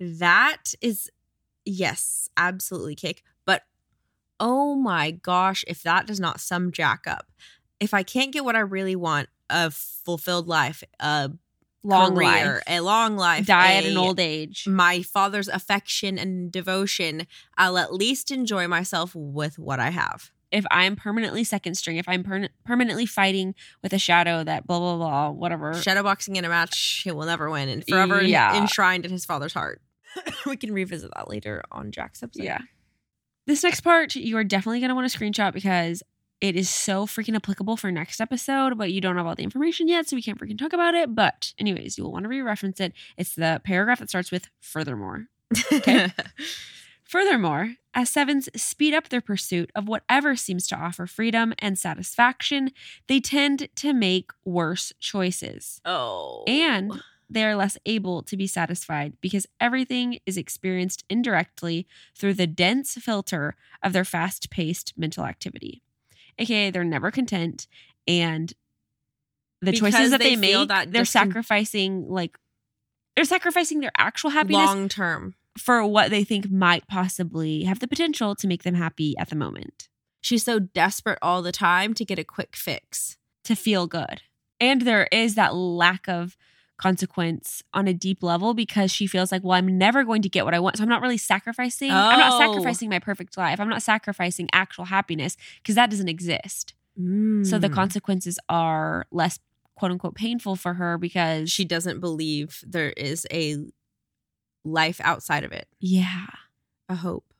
That is, yes, absolutely kick. But oh my gosh, if that does not sum Jack up, if I can't get what I really want, a fulfilled life, a Long career, life. a long life, Die at an old age. my father's affection and devotion, I'll at least enjoy myself with what I have. if I'm permanently second string, if I'm per- permanently fighting with a shadow that blah blah blah whatever. Shadowboxing in a match, he will never win and forever Yeah. enshrined in his father's heart. we can revisit that later on Jack's episode. Yeah. This next part you are definitely going to want to screenshot because it is so freaking applicable for next episode, but you don't have all the information yet, so we can't freaking talk about it. But, anyways, you will want to re reference it. It's the paragraph that starts with furthermore. Okay. Furthermore, as sevens speed up their pursuit of whatever seems to offer freedom and satisfaction, they tend to make worse choices. oh. And they are less able to be satisfied because everything is experienced indirectly through the dense filter of their fast paced mental activity. AKA, they're never content and the Because choices that they they, make, that they're sacrificing like they're sacrificing their actual happiness long term. for what they think might possibly have the potential to make them happy at the moment, She's so desperate all the time to get a quick fix. to feel good. And there is that lack of consequence on a deep level because she feels like, well, I'm never going to get what I want. So I'm not really sacrificing. I'm not Oh. sacrificing my perfect life. I'm not sacrificing actual happiness because that doesn't exist. So the Mm. consequences are less quote unquote painful for her because she doesn't believe there is a life outside of it, yeah. a hope.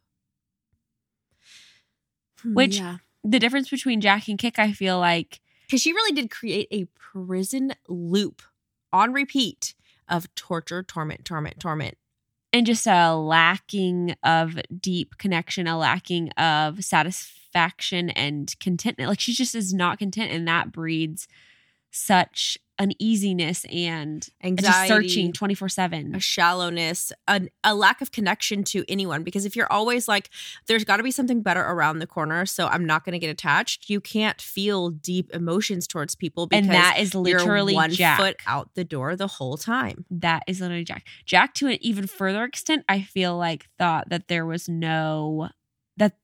Hmm, Which- yeah. The difference between Jack and Kick, I feel like Because she really did create a prison loop on repeat of torture, torment, torment, torment. and just a lacking of deep connection, a lacking of satisfaction and contentment. Like she just is not content, and that breeds such uneasiness and just Anxiety, searching 24 7. a shallowness, a, a lack of connection to anyone. Because if you're always like, there's got to be something better around the corner, so I'm not going to get attached, you can't feel deep emotions towards people because And that is you're literally one Jack. foot out the door the whole time. That is literally Jack. Jack, to an even further extent, I feel like thought that there was no that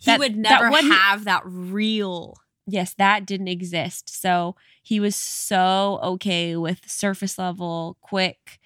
He That- would never wasn't- have that real. Yes, that didn't exist. So he was so okay with surface level, quick.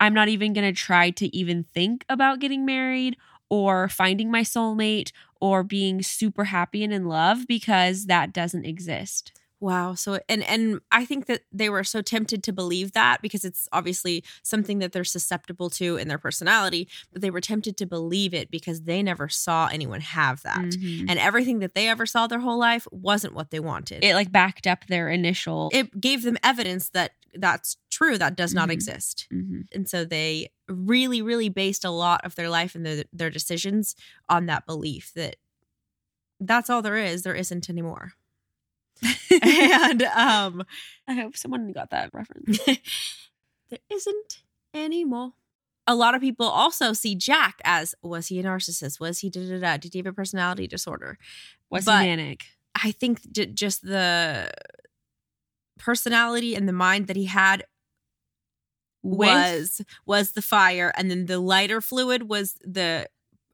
I'm not even going to try to even think about getting married or finding my soulmate or being super happy and in love because that doesn't exist. Wow. So and and I think that they were so tempted to believe that because it's obviously something that they're susceptible to in their personality, but they were tempted to believe it because they never saw anyone have that. Mhm. And everything that they ever saw their whole life wasn't what they wanted. It like backed up their initial. it gave them evidence that that's true that does not Mhm. exist. Mhm. And so they really really based a lot of their life and their, their decisions on that belief that that's all there is, there isn't anymore. and um I hope someone got that reference. there isn't anymore. A lot of people also see Jack as was he a narcissist? Was he da da da? Did he have a personality disorder? Was But- he manic? I think j- just the personality and the mind that he had With- was was the fire, and then the lighter fluid was the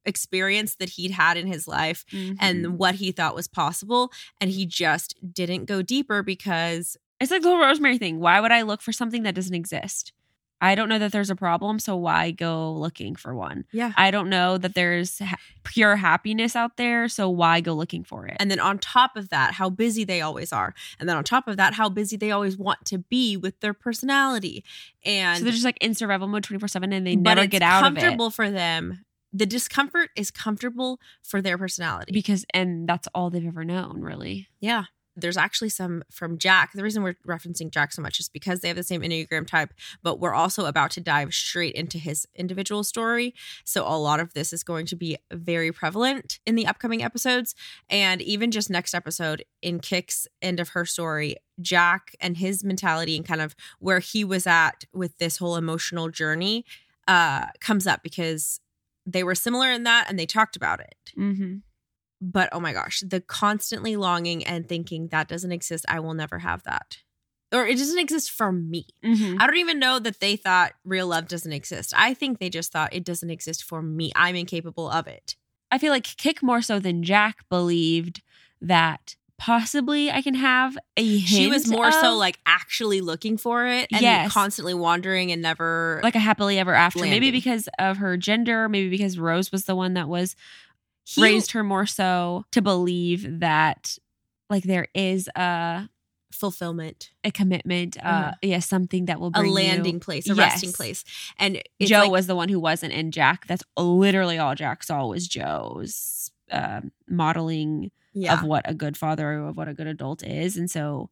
experience that he'd had in his life Mhm. and what he thought was possible and he just didn't go deeper because It's like the whole Rosemary thing. Why would I look for something that doesn't exist? I don't know that there's a problem, so why go looking for one? yeah I don't know that there's ha- pure happiness out there, so why go looking for it? And then on top of that, how busy they always are. And then on top of that, how busy they always want to be with their personality. And so they're just like in survival mode 24 7 and they never get out of it. comfortable for them. The discomfort is comfortable for their personality. Because, and that's all they've ever known, really. yeah. There's actually some from Jack. The reason we're referencing Jack so much is because they have the same Enneagram type, but we're also about to dive straight into his individual story. So a lot of this is going to be very prevalent in the upcoming episodes. And even just next episode in Kick's end of her story, Jack and his mentality and kind of where he was at with this whole emotional journey uh, comes up because they were similar in that and they talked about it Mm-hmm. but oh my gosh, the constantly longing and thinking that doesn't exist, I will never have that. Or it doesn't exist for me. Mm-hmm. I don't even know that they thought real love doesn't exist. I think they just thought it doesn't exist for me. I'm incapable of it. I feel like Kick more so than Jack believed that possibly I can have a hint She was more so like actually looking for it and Yes. constantly wandering and never like a happily ever after. Maybe because of her gender, maybe because Rose was the one that was He- raised her more so to believe that like there is a fulfillment, a commitment, uh, Mhm. yeah, something that will be a bring you- landing place, a resting place. And Joe like- was the one who wasn't, and Jack. That's literally all Jack saw was Joe's uh, modeling yeah. of what a good father or of what a good adult is, and so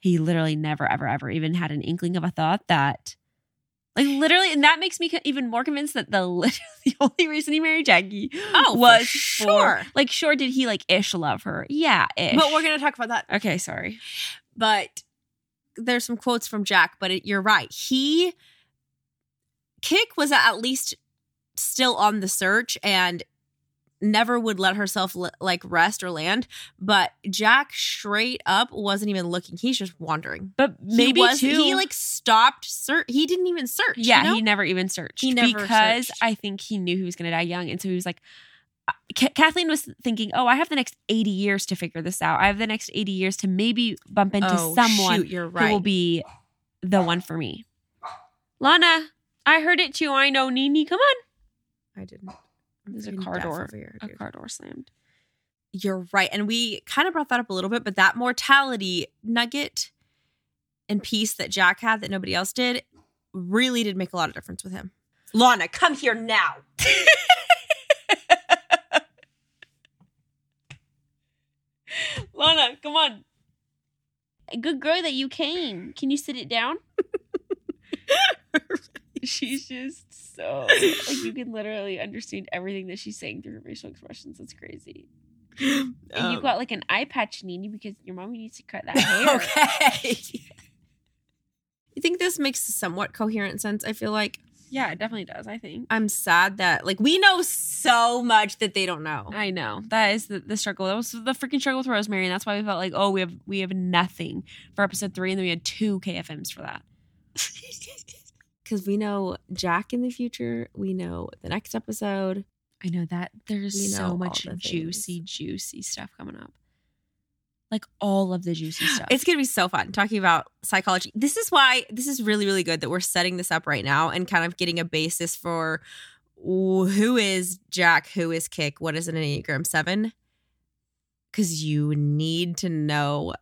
he literally never, ever, ever even had an inkling of a thought that, like, literally, and that makes me even more convinced that the the only reason he married Jackie Oh, for was sure. for, like, sure, did he like ish love her? Yeah, ish. but we're gonna talk about that. okay. Sorry. But there's some quotes from Jack, but it, you're right. He Kick was at least still on the search and never would let herself li- like rest or land. But Jack straight up wasn't even looking. He's just wandering. But maybe he was, too. he like stopped search. He didn't even search. Yeah, you know? he never even searched. He never because searched. I think he knew he was going to die young, and so he was like, uh, Kathleen was thinking, "Oh, I have the next eighty years to figure this out. I have the next eighty years to maybe bump into Oh, someone shoot, you're who will be the one for me." Lana, I heard it too. I know, Nini. Come on. I didn't. I'm There's a car door. here, A car door slammed. You're right. And we kind of brought that up a little bit, but that mortality nugget and piece that Jack had that nobody else did really did make a lot of difference with him. Lana, come here now. Lana, come on. Good girl that you came. Can you sit it down? she's just so like you can literally understand everything that she's saying through her facial expressions. It's crazy. And you Um, got like an eye patch, Nini, because your mommy needs to cut that hair. okay. You think this makes somewhat coherent sense? I feel like Yeah, it definitely does. I think. I'm sad that like we know so much that they don't know. I know that is the, the struggle. That was the freaking struggle with Rosemary, and that's why we felt like, oh, we have we have nothing for episode three, and then we had two KFMs for that. Because we know Jack in the future. We know the next episode. I know that there's We so much the juicy, juicy stuff coming up. Like all of the juicy stuff. It's gonna be so fun talking about psychology. This is why this is really, really good that we're setting this up right now and kind of getting a basis for who is Jack, who is Kick, what is an Enneagram Seven. Because you need to know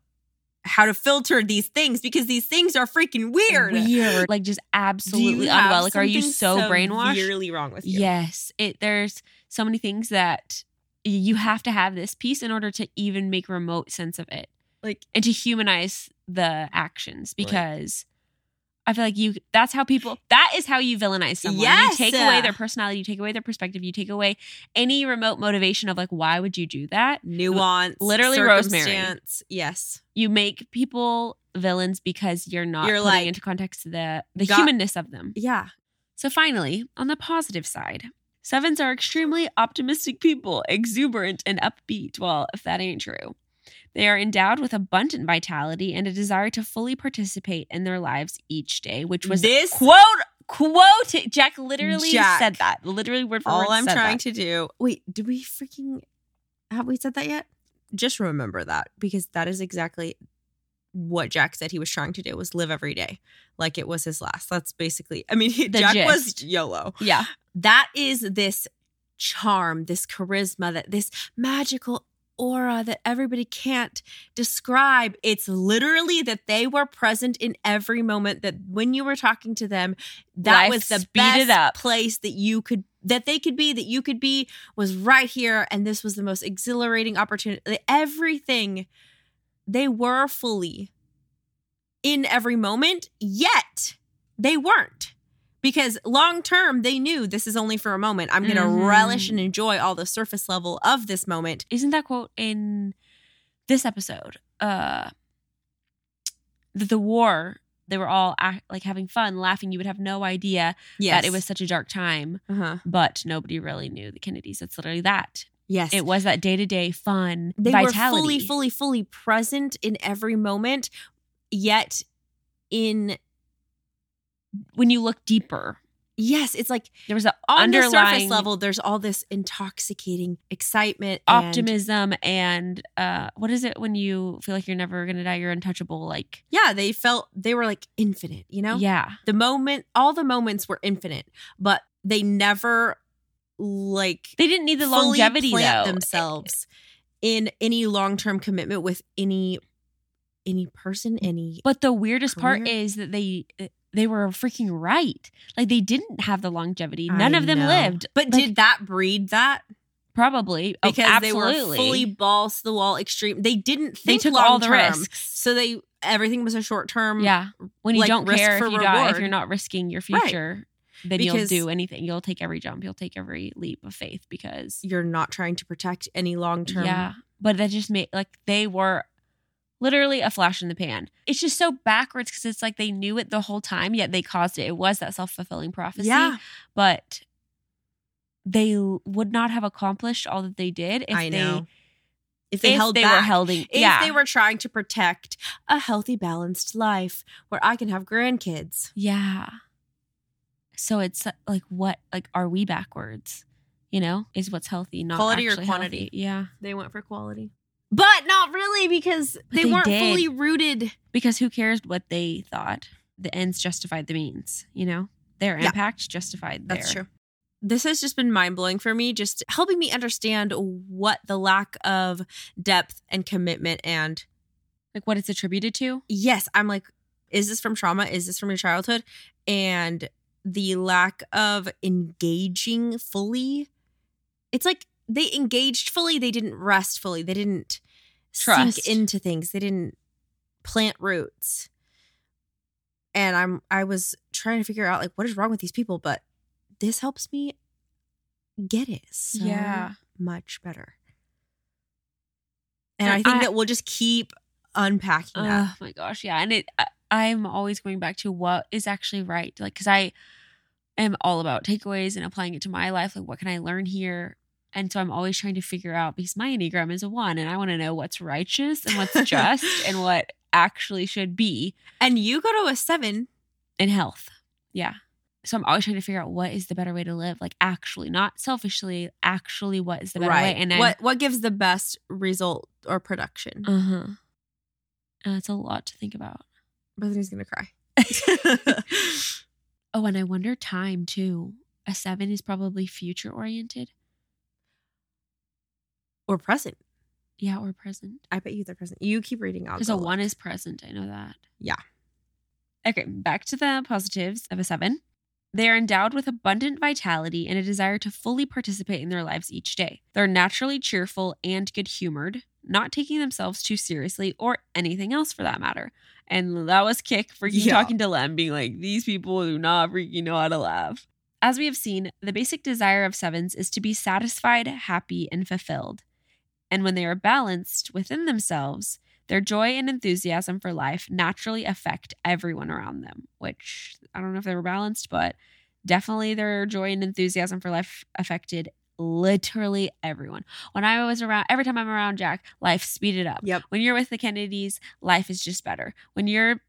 how to filter these things because these things are freaking weird. weird, like just absolutely unwell. Like, are you so brainwashed? Severely wrong with you. Yes, it. There's so many things that you have to have this piece in order to even make remote sense of it. Like and to humanize the actions because I feel like you that's how people that is how you villainize someone. Yes. You take away their personality, you take away their perspective, you take away any remote motivation of like why would you do that? nuance, Literally Rosemary. Yes. You make people villains because you're not You're putting like, into context the the got- humanness of them. Yeah. So finally, on the positive side, sevens are extremely optimistic people, exuberant and upbeat. Well, if that ain't true. They are endowed with abundant vitality and a desire to fully participate in their lives each day, which was This quote quote Jack literally Jack. said that. Literally word for word. all I'm trying that. to do. Wait, did we freaking have we said that yet? Just remember that because that is exactly what Jack said he was trying to do was live every day like it was his last. That's basically. I mean, he, Jack gist. was YOLO. Yeah. That is this charm, this charisma, that this magical aura that everybody can't describe. It's literally that they were present in every moment. That when you were talking to them, that Life was the best place that you could that they could be that you could be was right here and this was the most exhilarating opportunity everything they were fully in every moment yet they weren't because long term they knew this is only for a moment i'm going to Mhm. relish and enjoy all the surface level of this moment Isn't that quote in this episode? Uh that the war they were all act, like having fun, laughing. You would have no idea yes that it was such a dark time, uh-huh. but nobody really knew the Kennedys. It's literally that. yes It was that day to day fun they vitality. were fully fully fully present in every moment yet in when you look deeper, yes it's like there was an on the underlying surface level there's all this intoxicating excitement optimism and uh, what is it when you feel like you're never gonna die? You're untouchable. Like yeah they felt they were like infinite you know yeah, the moment all the moments were infinite but they never like They didn't need the longevity though. themselves in any long term commitment with any any person, any But the weirdest part is that they they were freaking right. Like they didn't have the longevity. None I of them know. lived. But Like, did that breed that? probably Oh, Because they were fully balls to the wall extreme. They didn't they took all the risks. So they everything was a short term. Yeah. When you like, don't care if you die, if you're not risking your Right. future, then you'll do anything. You'll take every jump. You'll take every leap of faith because You're not trying to protect any long term. Yeah. But that just made like they were literally a flash in the pan. It's just so backwards because it's like they knew it the whole time, yet they caused it. It was that self fulfilling prophecy. Yeah. But they would not have accomplished all that they did if I they know. If if they they, held were back. holding if yeah. they were trying to protect a healthy, balanced life where I can have grandkids. Yeah. So it's like what like are we backwards? You know, is what's healthy, not Quality or quantity? healthy. Yeah. They went for quality. But not really because they, they weren't did. fully rooted. Because who cares what they thought? The ends justified the means, you know? Their Yeah. impact justified their That's true. This has just been mind blowing for me, just helping me understand what the lack of depth and commitment and like what it's attributed to. yes, I'm like, is this from trauma? Is this from your childhood? And the lack of engaging fully. It's like they engaged fully, they didn't rest fully, they didn't Trust. sink into things, they didn't plant roots. And I'm I was trying to figure out like what is wrong with these people, but this helps me get it so Yeah. much better. And And I think I- that we'll just keep unpacking that. Oh my gosh, yeah. And it I, I'm always going back to what is actually right. Like cuz I am all about takeaways and applying it to my life. Like what can I learn here? And so I'm always trying to figure out because my Enneagram is a one and I want to know what's righteous and what's just and what actually should be And you go to a seven. in health. Yeah. So I'm always trying to figure out what is the better way to live, like actually, not selfishly, actually what is the better way. And what what gives the best result or production? uh-huh. Uh, it's a lot to think about. Bethany's gonna cry. Oh, and I wonder time too. A seven is probably future oriented. Or present. Yeah, or present. I bet you they're present. You keep reading. Because a one is present. I know that. Yeah. Okay, back to the positives of a seven. They are endowed with abundant vitality and a desire to fully participate in their lives each day. They're naturally cheerful and good humored, not taking themselves too seriously or anything else for that matter. And that was Kick freaking Yeah. talking to Lem, being like, these people do not freaking know how to laugh. As we have seen, the basic desire of sevens is to be satisfied, happy, and fulfilled. And when they are balanced within themselves, their joy and enthusiasm for life naturally affect everyone around them, which I don't know if they were balanced, but definitely their joy and enthusiasm for life affected literally everyone. When I was around, every time I'm around Jack, life speeded up. Yep. When you're with the Kennedys, life is just better. When you're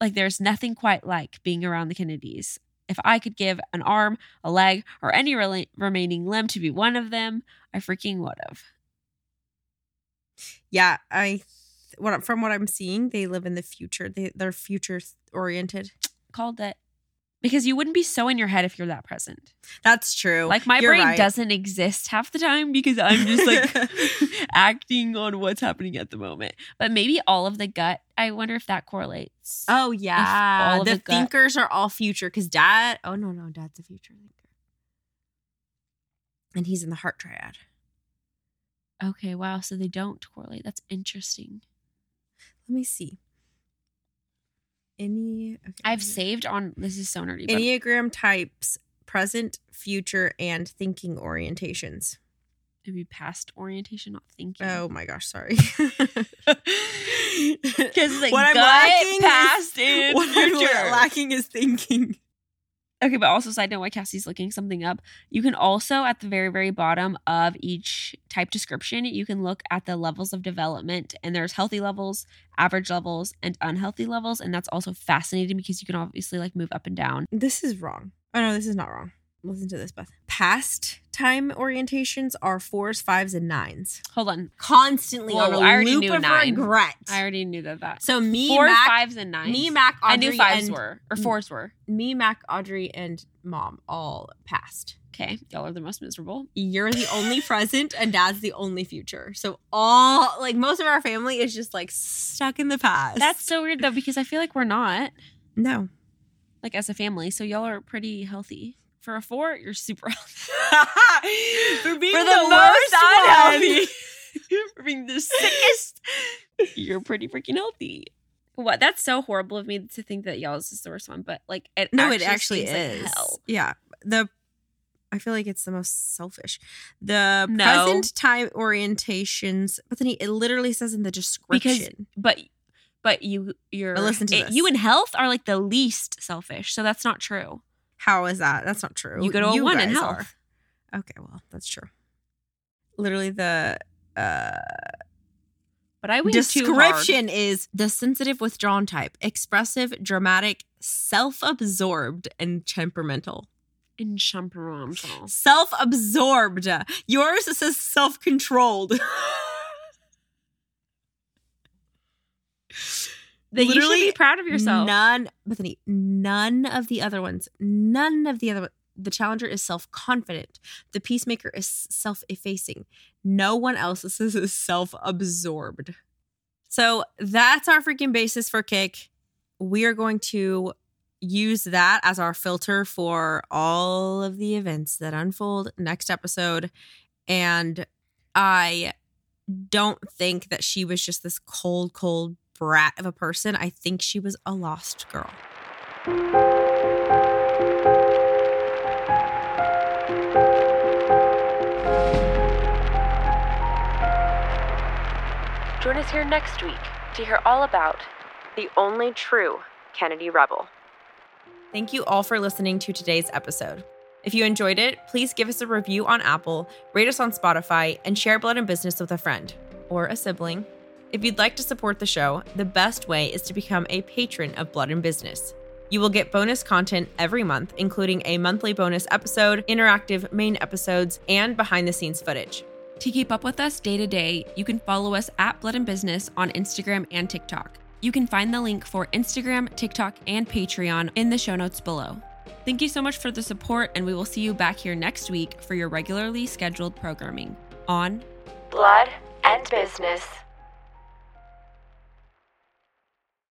like, there's nothing quite like being around the Kennedys. If I could give an arm, a leg, or any rela- remaining limb to be one of them, I freaking would have. Yeah, I. What from what I'm seeing, they live in the future. They they're future oriented. Called it. Because you wouldn't be so in your head if you're that present. That's true. Like my You're brain right. doesn't exist half the time because I'm just like acting on what's happening at the moment. But maybe all of the gut, I wonder if that correlates. Oh yeah, the, the thinkers are all future because dad. Oh no, no, dad's a future thinker, and he's in the heart triad. Okay, wow. So they don't correlate. That's interesting. Let me see. Any okay, I've me- saved on this is so nerdy. Enneagram types: present, future, and thinking orientations. maybe past orientation, not thinking. Oh my gosh, sorry. Because like what I'm lacking past, is, what I'm lacking is thinking. Okay, but also side note why Cassie's looking something up, you can also at the very, very bottom of each type description, you can look at the levels of development and there's healthy levels, average levels, and unhealthy levels. And that's also fascinating because you can obviously like move up and down. This is wrong. Oh no, this is not wrong. Listen to this, Beth. Past time orientations are fours, fives, and nines. Hold on. Constantly Whoa, on a I already loop knew of nine. regret. I already knew that. That so me, four, Mac, fives, and nines. me, Mac, Audrey, I knew fives and were or fours were. me, Mac, Audrey, and mom all past. Okay, y'all are the most miserable. You're the only present, and Dad's the only future. So all like most of our family is just like stuck in the past. That's so weird though because I feel like we're not no. like as a family. So y'all are pretty healthy. For a four, you're super healthy. For being For the, the, most unhealthy. For being the sickest, you're pretty freaking healthy. What? That's so horrible of me to think that y'all's is the worst one, but like it. No, it actually seems like is. hell. Yeah. The I feel like it's the most selfish. The No. present time orientations, but then he, it literally says in the description. But but you you're But listen to it- you and health are like the least selfish. So that's not true. How is that? That's not true. You go to a one in health. are. Okay, well, that's true. Literally the uh But I went description is the sensitive withdrawn type, expressive, dramatic, self-absorbed, and temperamental. in temperamental. Self-absorbed. Yours says self-controlled. That you should Literally be proud of yourself. None, Bethany, none of the other ones, none of the other the challenger is self-confident. The peacemaker is self-effacing. No one else is self-absorbed. So that's our freaking basis for kick. We are going to use that as our filter for all of the events that unfold next episode. And I don't think that she was just this cold, cold brat of a person. I think she was a lost girl. Join us here next week to hear all about the only true Kennedy Rebel. Thank you all for listening to today's episode. If you enjoyed it, please give us a review on Apple, rate us on Spotify, and share Blood and Business with a friend or a sibling. If you'd like to support the show, the best way is to become a patron of Blood and Business. You will get bonus content every month, including a monthly bonus episode, interactive main episodes, and behind the scenes footage. To keep up with us day to day, you can follow us at Blood and Business on Instagram and TikTok. You can find the link for Instagram, TikTok, and Patreon in the show notes below. Thank you so much for the support, and we will see you back here next week for your regularly scheduled programming on Blood and Business.